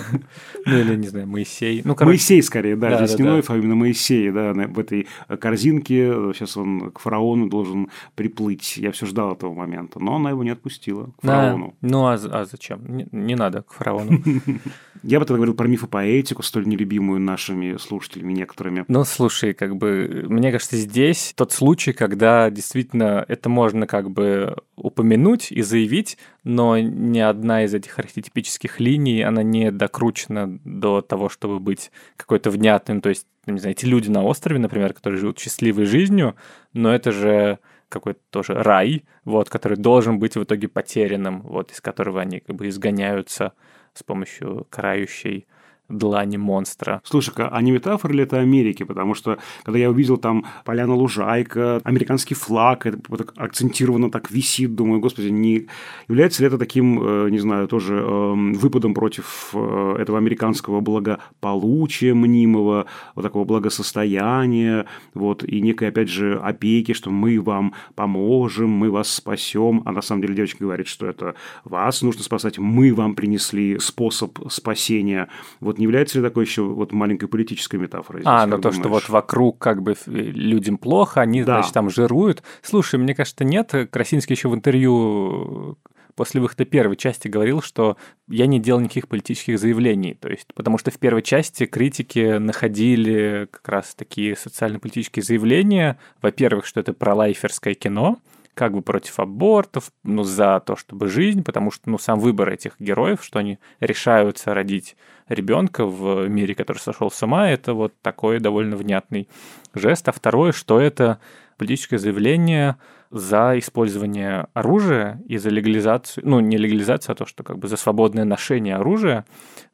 Ну, или, не знаю, Моисей. Ну, Моисей, скорее, да. Здесь не Ноев, а именно Моисей, да, в этой корзинке. Сейчас он к фараону должен приплыть. Я все ждал этого момента, но она его не отпустила к фараону. Ну, а, а зачем? Не надо к фараону. Я бы тогда говорил про мифопоэтику, столь нелюбимую нашими слушателями некоторыми. Ну, слушай, как бы, мне кажется, здесь тот случай, когда действительно это можно как бы упомянуть и заявить, но ни одна из этих архетипических линий, она не докручена до того, чтобы быть какой-то внятным. То есть, ну, не знаю, эти люди на острове, например, которые живут счастливой жизнью, но это же какой-то тоже рай, вот, который должен быть в итоге потерянным, вот, из которого они как бы изгоняются с помощью карающей длани монстра. Слушай-ка, а не метафора ли это Америки? Потому что, когда я увидел там поляна лужайка, американский флаг, это вот акцентированно так висит, думаю, господи, не является ли это таким, э, не знаю, тоже эм, выпадом против э, этого американского благополучия мнимого, вот такого благосостояния, вот, и некой, опять же, опеки, что мы вам поможем, мы вас спасем, а на самом деле девочка говорит, что это вас нужно спасать, мы вам принесли способ спасения. Вот не является ли такой еще вот маленькой политической метафорой? Здесь, а, ну то, думаешь? что вот вокруг как бы людям плохо, они, да. значит, там жируют. Слушай, мне кажется, нет. Красинский еще в интервью после выхода первой части говорил, что я не делал никаких политических заявлений. То есть, потому что в первой части критики находили как раз такие социально-политические заявления. Во-первых, что это про лайферское кино, как бы против абортов, ну, за то, чтобы жизнь, потому что, ну, сам выбор этих героев, что они решаются родить ребенка в мире, который сошел с ума, это вот такой довольно внятный жест. А второе, что это политическое заявление за использование оружия и за легализацию, ну, не легализацию, а то, что как бы за свободное ношение оружия,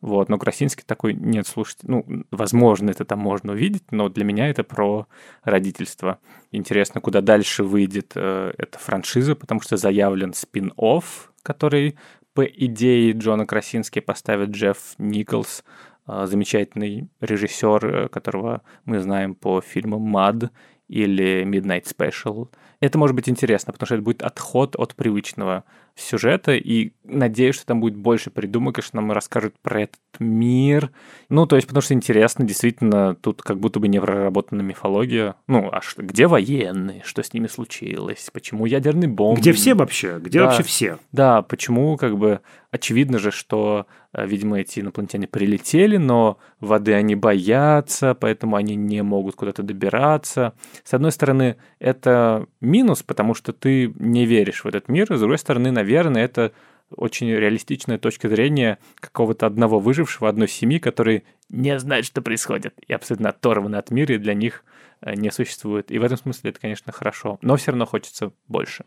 вот, но Красинский такой, нет, слушайте, ну, возможно, это там можно увидеть, но для меня это про родительство. Интересно, куда дальше выйдет э, эта франшиза, потому что заявлен спин-офф, который по идее Джона Красинский поставит Джефф Николс, э, замечательный режиссер, э, которого мы знаем по фильмам «Мад» или «Midnight Special». Это может быть интересно, потому что это будет отход от привычного сюжета, и надеюсь, что там будет больше придумок, и что нам расскажут про этот мир. Ну, то есть, потому что интересно, действительно, тут как будто бы не проработана мифология. Ну, а что, где военные? Что с ними случилось? Почему ядерный бомб? Где все вообще? Где Да. вообще все? Да, почему, как бы, очевидно же, что, э, видимо, эти инопланетяне прилетели, но воды они боятся, поэтому они не могут куда-то добираться. С одной стороны, это минус, потому что ты не веришь в этот мир, с другой стороны, наверное, это очень реалистичная точка зрения какого-то одного выжившего, одной семьи, который не знает, что происходит, и абсолютно оторваны от мира, и для них э, не существует. И в этом смысле это, конечно, хорошо, но все равно хочется больше.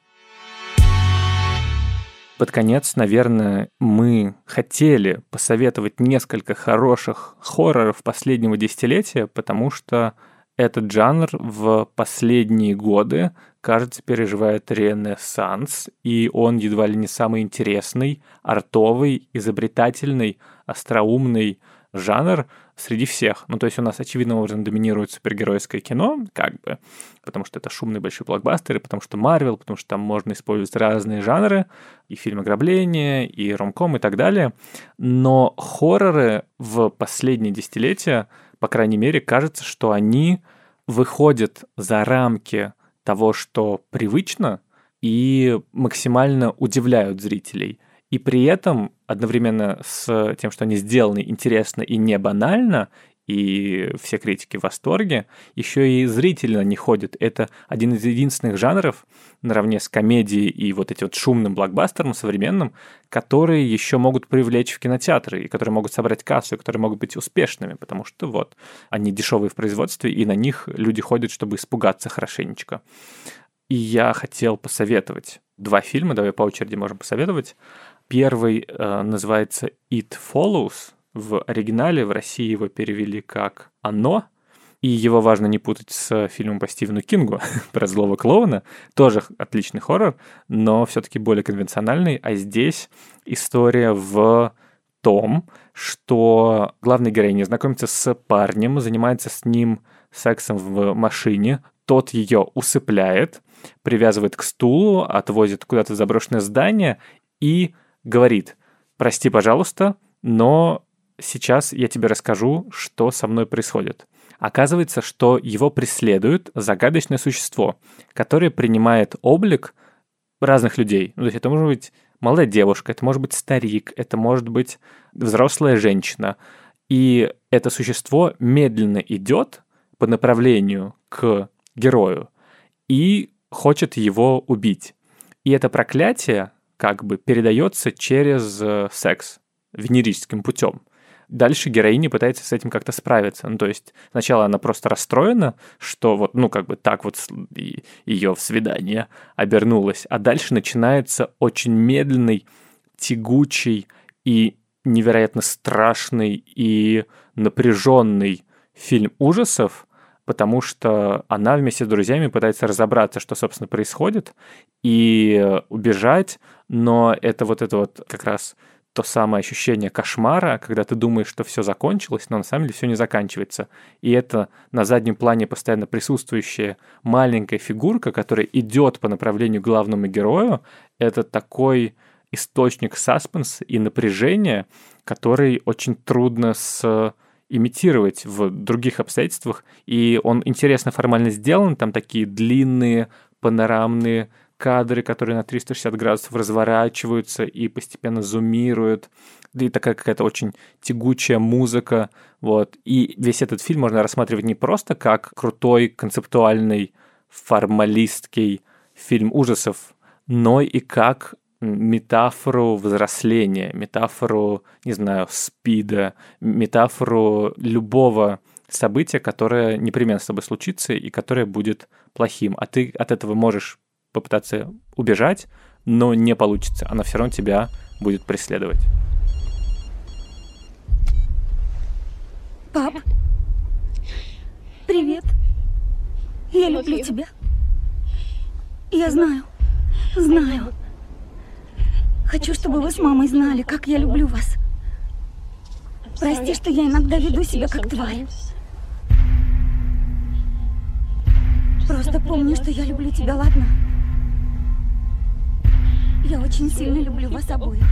Под конец, наверное, мы хотели посоветовать несколько хороших хорроров последнего десятилетия, потому что этот жанр в последние годы, кажется, переживает ренессанс, и он едва ли не самый интересный, артовый, изобретательный, остроумный жанр среди всех. Ну, то есть у нас очевидным образом доминирует супергеройское кино, как бы, потому что это шумные большие блокбастеры, потому что Марвел, потому что там можно использовать разные жанры, и фильм ограбления, и ромком, и так далее. Но хорроры в последние десятилетия, по крайней мере, кажется, что они выходят за рамки того, что привычно, и максимально удивляют зрителей. И при этом одновременно с тем, что они сделаны интересно и не банально, и все критики в восторге, еще и зрители на них ходят. Это один из единственных жанров, наравне с комедией и вот этим вот шумным блокбастером современным, которые еще могут привлечь в кинотеатры, и которые могут собрать кассу, и которые могут быть успешными, потому что вот, они дешевые в производстве, и на них люди ходят, чтобы испугаться хорошенечко. И я хотел посоветовать два фильма, давай по очереди можем посоветовать. Первый э, называется It Follows. В оригинале в России его перевели как «Оно», и его важно не путать с фильмом по Стивену Кингу про злого клоуна. Тоже отличный хоррор, но все-таки более конвенциональный. А здесь история в том, что главная героиня знакомится с парнем, занимается с ним сексом в машине, тот ее усыпляет, привязывает к стулу, отвозит куда-то в заброшенное здание и говорит, прости, пожалуйста, но сейчас я тебе расскажу, что со мной происходит. Оказывается, что его преследует загадочное существо, которое принимает облик разных людей. Ну, то есть это может быть молодая девушка, это может быть старик, это может быть взрослая женщина. И это существо медленно идет по направлению к герою и хочет его убить. И это проклятие как бы передается через э, секс венерическим путем. Дальше героиня пытается с этим как-то справиться. Ну, то есть сначала она просто расстроена, что вот, ну, как бы так вот ее в свидание обернулось, а дальше начинается очень медленный, тягучий и невероятно страшный и напряженный фильм ужасов, потому что она вместе с друзьями пытается разобраться, что, собственно, происходит, и убежать, но это вот это вот как раз то самое ощущение кошмара, когда ты думаешь, что все закончилось, но на самом деле все не заканчивается. И это на заднем плане постоянно присутствующая маленькая фигурка, которая идет по направлению к главному герою, это такой источник саспенса и напряжения, который очень трудно с имитировать в других обстоятельствах, и он интересно формально сделан, там такие длинные панорамные кадры, которые на 360 градусов разворачиваются и постепенно зумируют, и такая какая-то очень тягучая музыка, вот. И весь этот фильм можно рассматривать не просто как крутой, концептуальный, формалистский фильм ужасов, но и как метафору взросления, метафору, не знаю, спида, метафору любого события, которое непременно с тобой случится и которое будет плохим. А ты от этого можешь попытаться убежать, но не получится. Она все равно тебя будет преследовать. Пап, привет. Я люблю тебя. Я знаю, знаю. Хочу, чтобы вы с мамой знали, как я люблю вас. Прости, что я иногда веду себя как тварь. Просто помни, что я люблю тебя, ладно? Я очень сильно люблю вас обоих.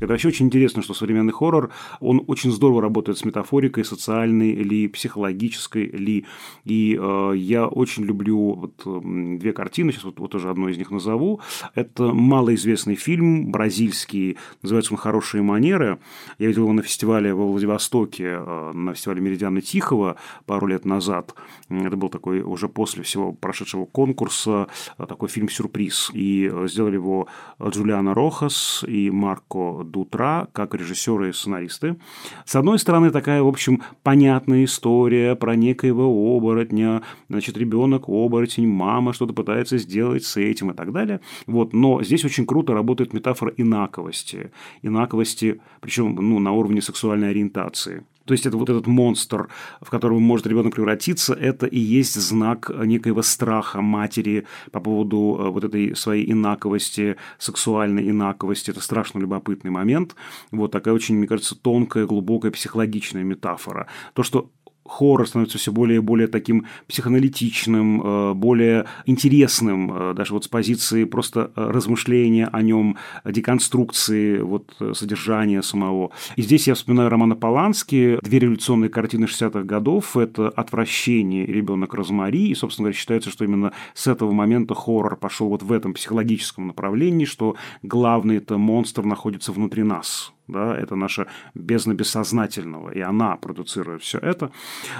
Это вообще очень интересно, что современный хоррор, он очень здорово работает с метафорикой, социальной ли, психологической ли. И э, я очень люблю вот, э, две картины, сейчас вот, вот тоже одну из них назову. Это малоизвестный фильм, бразильский, называется он «Хорошие манеры». Я видел его на фестивале во Владивостоке, э, на фестивале Меридиана Тихого пару лет назад. Это был такой уже после всего прошедшего конкурса э, такой фильм-сюрприз. И э, сделали его Джулиана Рохас и Марко до утра, как режиссеры и сценаристы. С одной стороны, такая, в общем, понятная история про некоего оборотня, значит, ребенок-оборотень, мама что-то пытается сделать с этим и так далее. Вот. Но здесь очень круто работает метафора инаковости. Инаковости, причем ну, на уровне сексуальной ориентации. То есть это вот этот монстр, в которого может ребенок превратиться, это и есть знак некоего страха матери по поводу э, вот этой своей инаковости, сексуальной инаковости. Это страшно любопытный момент. Вот такая очень, мне кажется, тонкая, глубокая психологичная метафора. То, что хоррор становится все более и более таким психоаналитичным, э, более интересным, э, даже вот с позиции просто э, размышления о нем, деконструкции вот содержания самого. И здесь я вспоминаю Романа Полански, две революционные картины 60-х годов, это «Отвращение» «Ребенок Розмари», и, собственно говоря, считается, что именно с этого момента хоррор пошел вот в этом психологическом направлении, что главный это монстр находится внутри нас, да, это наша бездна бессознательного, и она продуцирует все это.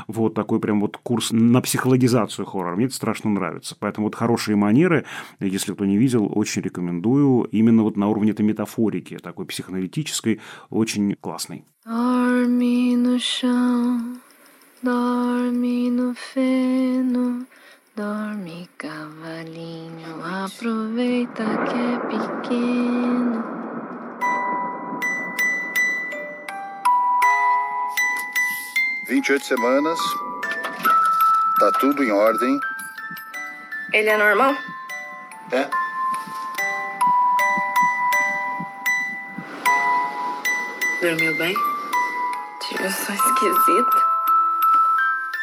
Вот такой прям вот курс на психологизацию хоррора. Мне это страшно нравится. Поэтому вот хорошие манеры, если кто не видел, очень рекомендую. Именно вот на уровне этой метафорики, такой психоаналитической, очень классный. Dorme cavalinho, aproveita que é pequeno. 28 semanas. Tá tudo em ordem. Ele é normal? É. Dormiu bem? Tive só esquisita.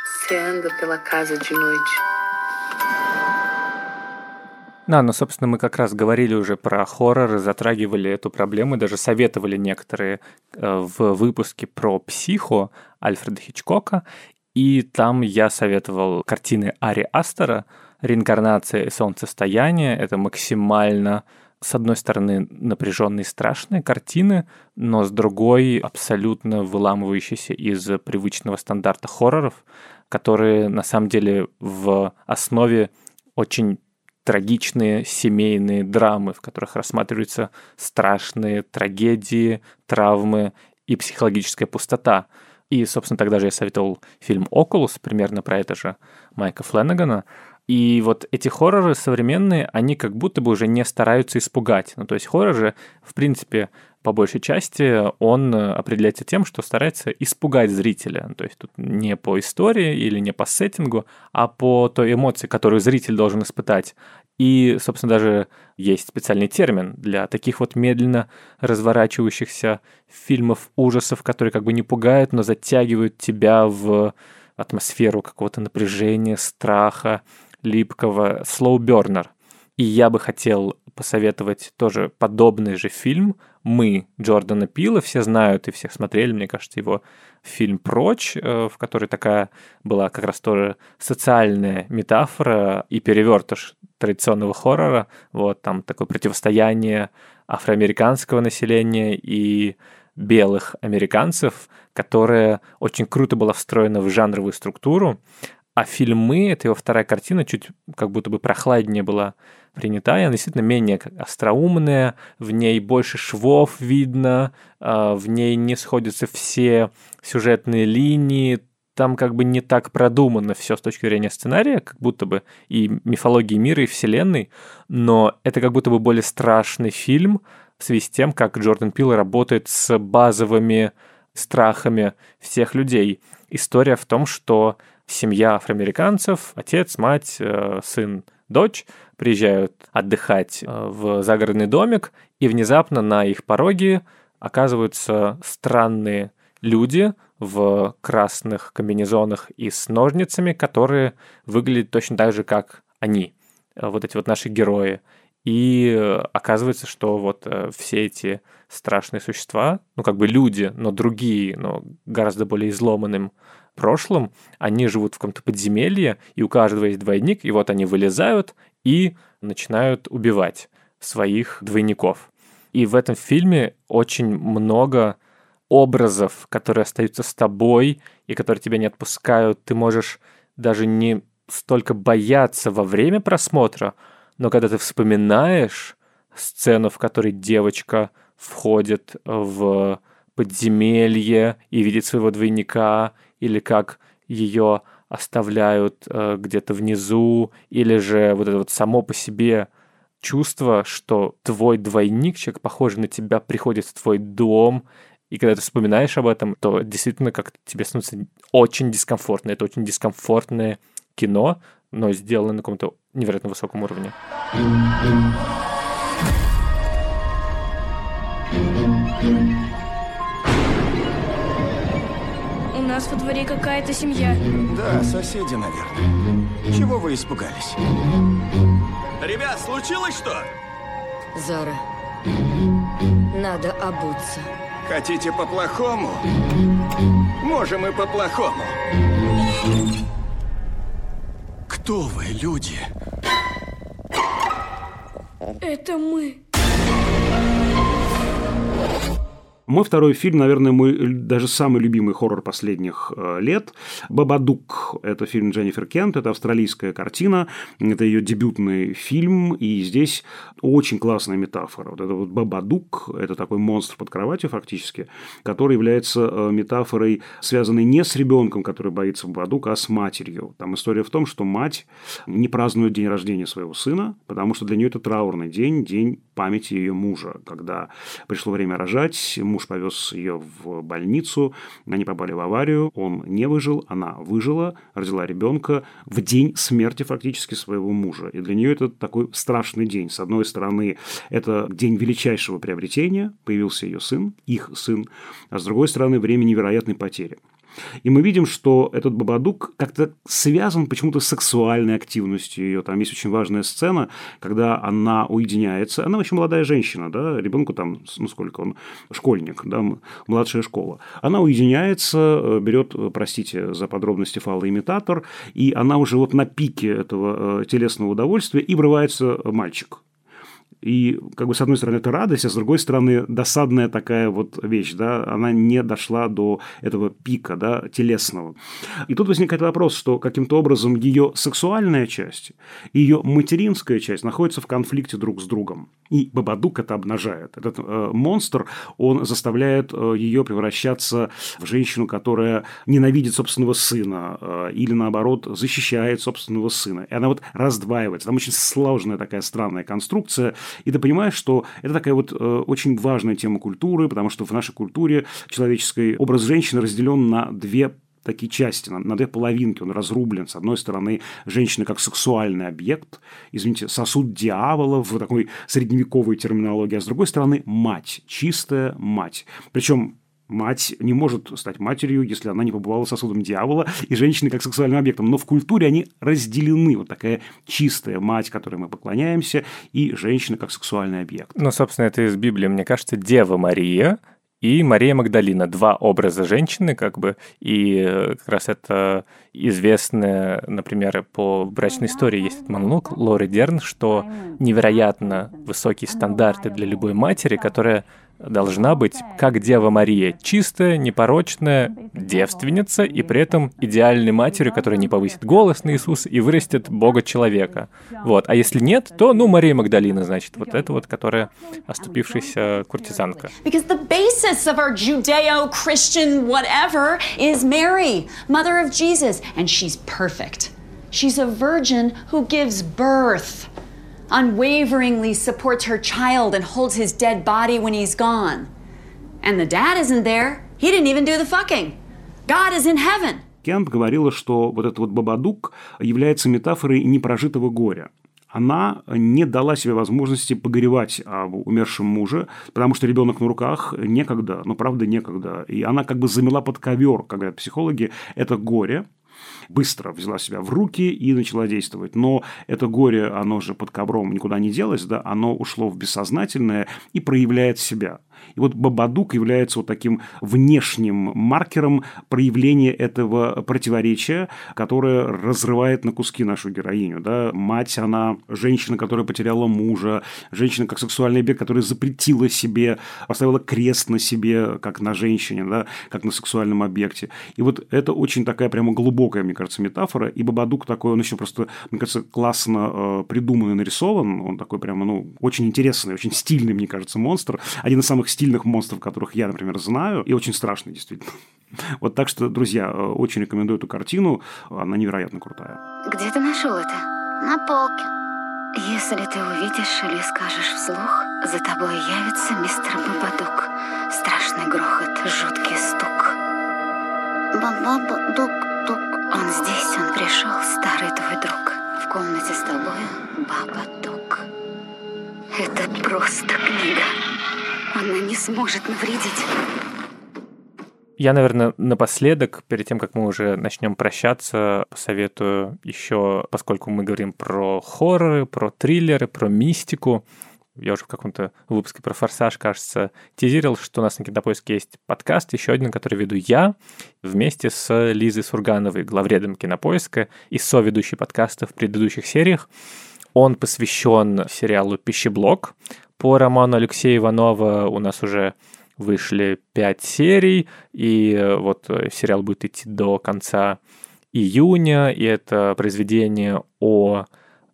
Você anda pela casa de noite. Да, ну, собственно, мы как раз говорили уже про хоррор, затрагивали эту проблему, даже советовали некоторые э, в выпуске про психо Альфреда Хичкока, и там я советовал картины Ари Астера «Реинкарнация и солнцестояние». Это максимально с одной стороны, напряженные страшные картины, но с другой абсолютно выламывающиеся из привычного стандарта хорроров, которые на самом деле в основе очень трагичные семейные драмы, в которых рассматриваются страшные трагедии, травмы и психологическая пустота. И, собственно, тогда же я советовал фильм «Окулус», примерно про это же Майка Фленнегана. И вот эти хорроры современные, они как будто бы уже не стараются испугать. Ну, то есть хоррор же, в принципе, по большей части, он определяется тем, что старается испугать зрителя. То есть тут не по истории или не по сеттингу, а по той эмоции, которую зритель должен испытать. И, собственно, даже есть специальный термин для таких вот медленно разворачивающихся фильмов ужасов, которые как бы не пугают, но затягивают тебя в атмосферу какого-то напряжения, страха, липкого, slow burner. И я бы хотел посоветовать тоже подобный же фильм «Мы» Джордана Пила. Все знают и всех смотрели, мне кажется, его фильм «Прочь», э, в которой такая была как раз тоже социальная метафора и перевертыш традиционного хоррора. Вот там такое противостояние афроамериканского населения и белых американцев, которая очень круто была встроена в жанровую структуру. А фильмы, это его вторая картина, чуть как будто бы прохладнее была принята, и она действительно менее остроумная, в ней больше швов видно, а, в ней не сходятся все сюжетные линии, там как бы не так продумано все с точки зрения сценария, как будто бы и мифологии мира, и вселенной, но это как будто бы более страшный фильм в связи с тем, как Джордан Пил работает с базовыми страхами всех людей. История в том, что семья афроамериканцев, отец, мать, э, сын, дочь приезжают отдыхать э, в загородный домик, и внезапно на их пороге оказываются странные люди в красных комбинезонах и с ножницами, которые выглядят точно так же, как они, э, вот эти вот наши герои. И оказывается, что вот все эти страшные существа, ну как бы люди, но другие, но гораздо более изломанным прошлым, они живут в каком-то подземелье, и у каждого есть двойник, и вот они вылезают и начинают убивать своих двойников. И в этом фильме очень много образов, которые остаются с тобой и которые тебя не отпускают. Ты можешь даже не столько бояться во время просмотра, но когда ты вспоминаешь сцену, в которой девочка входит в подземелье и видит своего двойника, или как ее оставляют э, где-то внизу, или же вот это вот само по себе чувство, что твой двойник, человек, похожий на тебя, приходит в твой дом, и когда ты вспоминаешь об этом, то действительно как тебе становится очень дискомфортно. Это очень дискомфортное кино, но сделано на каком-то невероятно высоком уровне. У нас во дворе какая-то семья. Да, соседи, наверное. Чего вы испугались? Ребят, случилось что? Зара, надо обуться. Хотите по-плохому? Можем и по-плохому. Кто вы, люди? Это мы. Мой второй фильм, наверное, мой даже самый любимый хоррор последних э, лет. «Бабадук» – это фильм Дженнифер Кент, это австралийская картина, это ее дебютный фильм, и здесь очень классная метафора. Вот это вот Бабадук – это такой монстр под кроватью фактически, который является э, метафорой, связанной не с ребенком, который боится Бабадука, а с матерью. Там история в том, что мать не празднует день рождения своего сына, потому что для нее это траурный день, день памяти ее мужа, когда пришло время рожать, муж повез ее в больницу, они попали в аварию, он не выжил, она выжила, родила ребенка в день смерти фактически своего мужа. И для нее это такой страшный день. С одной стороны, это день величайшего приобретения, появился ее сын, их сын, а с другой стороны, время невероятной потери. И мы видим, что этот Бабадук как-то связан почему-то с сексуальной активностью ее. Там есть очень важная сцена, когда она уединяется. Она очень молодая женщина, да, ребенку там, ну сколько он, школьник, да, младшая школа. Она уединяется, э, берет, э, простите за подробности, фалоимитатор, и она уже вот на пике этого э, телесного удовольствия, и врывается мальчик. И, как бы, с одной стороны, это радость, а с другой стороны, досадная такая вот вещь, да, она не дошла до этого пика, да, телесного. И тут возникает вопрос, что каким-то образом ее сексуальная часть ее материнская часть находятся в конфликте друг с другом. И Бабадук это обнажает. Этот э, монстр, он заставляет э, ее превращаться в женщину, которая ненавидит собственного сына э, или, наоборот, защищает собственного сына. И она вот раздваивается. Там очень сложная такая странная конструкция. И ты понимаешь, что это такая вот э, очень важная тема культуры, потому что в нашей культуре человеческий образ женщины разделен на две такие части, на, на две половинки, он разрублен. С одной стороны, женщина как сексуальный объект, извините, сосуд дьявола в такой средневековой терминологии, а с другой стороны, мать, чистая мать. Причем Мать не может стать матерью, если она не побывала сосудом дьявола, и женщины как сексуальным объектом. Но в культуре они разделены. Вот такая чистая мать, которой мы поклоняемся, и женщина как сексуальный объект. Ну, собственно, это из Библии. Мне кажется, Дева Мария и Мария Магдалина. Два образа женщины, как бы, и э, как раз это известное, например, по брачной истории есть монолог Лори Дерн, что невероятно высокие стандарты для любой матери, которая должна быть, как Дева Мария, чистая, непорочная девственница и при этом идеальной матерью, которая не повысит голос на Иисуса и вырастет Бога-человека. Вот. А если нет, то, ну, Мария Магдалина, значит, вот это вот, которая оступившаяся куртизанка. Because and she's perfect. She's a virgin who gives birth. unwaveringly supports her child and holds his dead body when he's gone. And the dad isn't there. He didn't even do the fucking. God is in heaven. Кент говорила, что вот этот вот Бабадук является метафорой непрожитого горя. она не дала себе возможности погоревать об умершем муже, потому что ребенок на руках некогда, ну, правда, некогда. И она как бы замела под ковер, говорят психологи, это горе, быстро взяла себя в руки и начала действовать. Но это горе, оно же под ковром никуда не делось, да, оно ушло в бессознательное и проявляет себя. И вот Бабадук является вот таким внешним маркером проявления этого противоречия, которое разрывает на куски нашу героиню. Да? Мать, она женщина, которая потеряла мужа, женщина как сексуальный объект, которая запретила себе, поставила крест на себе, как на женщине, да? как на сексуальном объекте. И вот это очень такая прямо глубокая, мне кажется, метафора. И Бабадук такой, он еще просто, мне кажется, классно э, придуман и нарисован. Он такой прямо, ну, очень интересный, очень стильный, мне кажется, монстр. Один из самых стильных монстров, которых я, например, знаю, и очень страшный, действительно. Вот так что, друзья, э, очень рекомендую эту картину, она невероятно крутая. Где ты нашел это? На полке. Если ты увидишь или скажешь вслух, за тобой явится мистер Бабадук. Страшный грохот, жуткий стук. Бабадук-тук. Он здесь, он пришел, старый твой друг. В комнате с тобой Бабадук. Это просто книга. Она не сможет навредить. Я, наверное, напоследок, перед тем, как мы уже начнем прощаться, посоветую еще, поскольку мы говорим про хорроры, про триллеры, про мистику, я уже в каком-то выпуске про «Форсаж», кажется, тизерил, что у нас на Кинопоиске есть подкаст, еще один, который веду я, вместе с Лизой Сургановой, главредом Кинопоиска и соведущей подкаста в предыдущих сериях. Он посвящен сериалу «Пищеблок». По роману Алексея Иванова у нас уже вышли пять серий, и вот сериал будет идти до конца июня, и это произведение о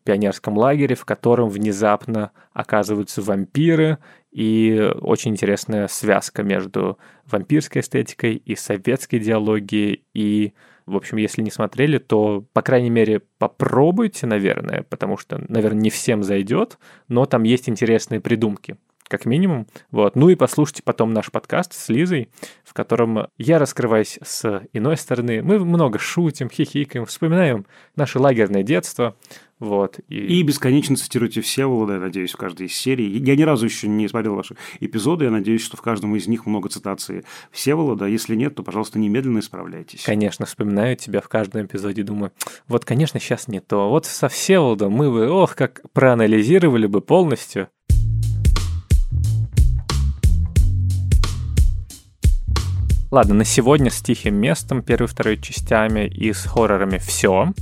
пионерском лагере, в котором внезапно оказываются вампиры, и очень интересная связка между вампирской эстетикой и советской идеологией, и в общем, если не смотрели, то, по крайней мере, попробуйте, наверное, потому что, наверное, не всем зайдет, но там есть интересные придумки как минимум. Вот. Ну и послушайте потом наш подкаст с Лизой, в котором я раскрываюсь с иной стороны. Мы много шутим, хихикаем, вспоминаем наше лагерное детство. Вот, и... и бесконечно цитируйте Всеволода, я надеюсь, в каждой из серий. Я ни разу еще не смотрел ваши эпизоды, я надеюсь, что в каждом из них много цитаций Всеволода. Если нет, то, пожалуйста, немедленно исправляйтесь. Конечно, вспоминаю тебя в каждом эпизоде, думаю, вот, конечно, сейчас не то. Вот со Всеволодом мы бы, ох, как проанализировали бы полностью. Ладно, на сегодня с тихим местом, первой и второй частями и с хоррорами все.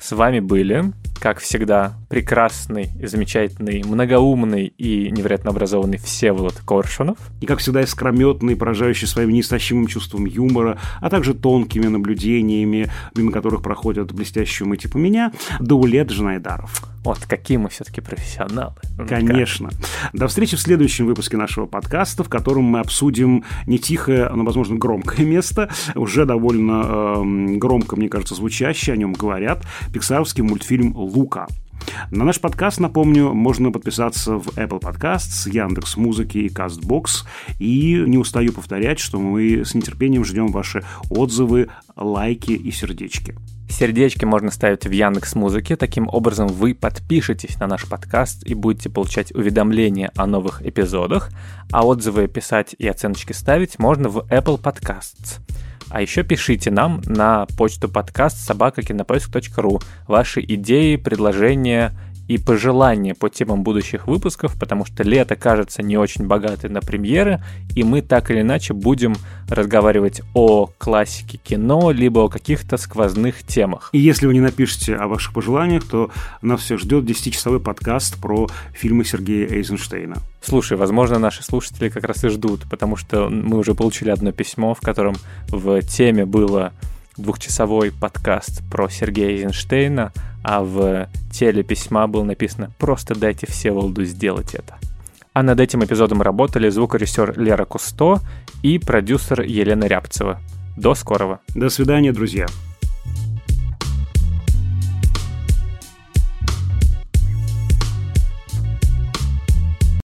С вами были, как всегда, прекрасный замечательный, многоумный и невероятно образованный Всеволод Коршунов. И, как всегда, искрометный, поражающий своим неистощимым чувством юмора, а также тонкими наблюдениями, мимо которых проходят блестящие умы типа меня, Даулет Жанайдаров. Вот, какие мы все-таки профессионалы. Конечно. Как? До встречи в следующем выпуске нашего подкаста, в котором мы обсудим не тихое, но, возможно, громкое место, уже довольно э, громко, мне кажется, звучащее, о нем говорят, пиксаровский мультфильм «Лука». На наш подкаст, напомню, можно подписаться в Apple Podcasts, Яндекс Музыки и Castbox. И не устаю повторять, что мы с нетерпением ждем ваши отзывы, лайки и сердечки. Сердечки можно ставить в Яндекс Музыке. Таким образом, вы подпишетесь на наш подкаст и будете получать уведомления о новых эпизодах. А отзывы писать и оценочки ставить можно в Apple Podcasts. А еще пишите нам на почту подкаст собакакинопоиск.ру ваши идеи, предложения и пожелания по темам будущих выпусков, потому что лето кажется не очень богатое на премьеры, и мы так или иначе будем разговаривать о классике кино, либо о каких-то сквозных темах. И если вы не напишете о ваших пожеланиях, то нас все ждет 10-часовой подкаст про фильмы Сергея Эйзенштейна. Слушай, возможно, наши слушатели как раз и ждут, потому что мы уже получили одно письмо, в котором в теме было двухчасовой подкаст про Сергея Эйзенштейна, а в теле письма было написано «Просто дайте Всеволоду сделать это». А над этим эпизодом работали звукорежиссер Лера Кусто и продюсер Елена Рябцева. До скорого. До свидания, друзья.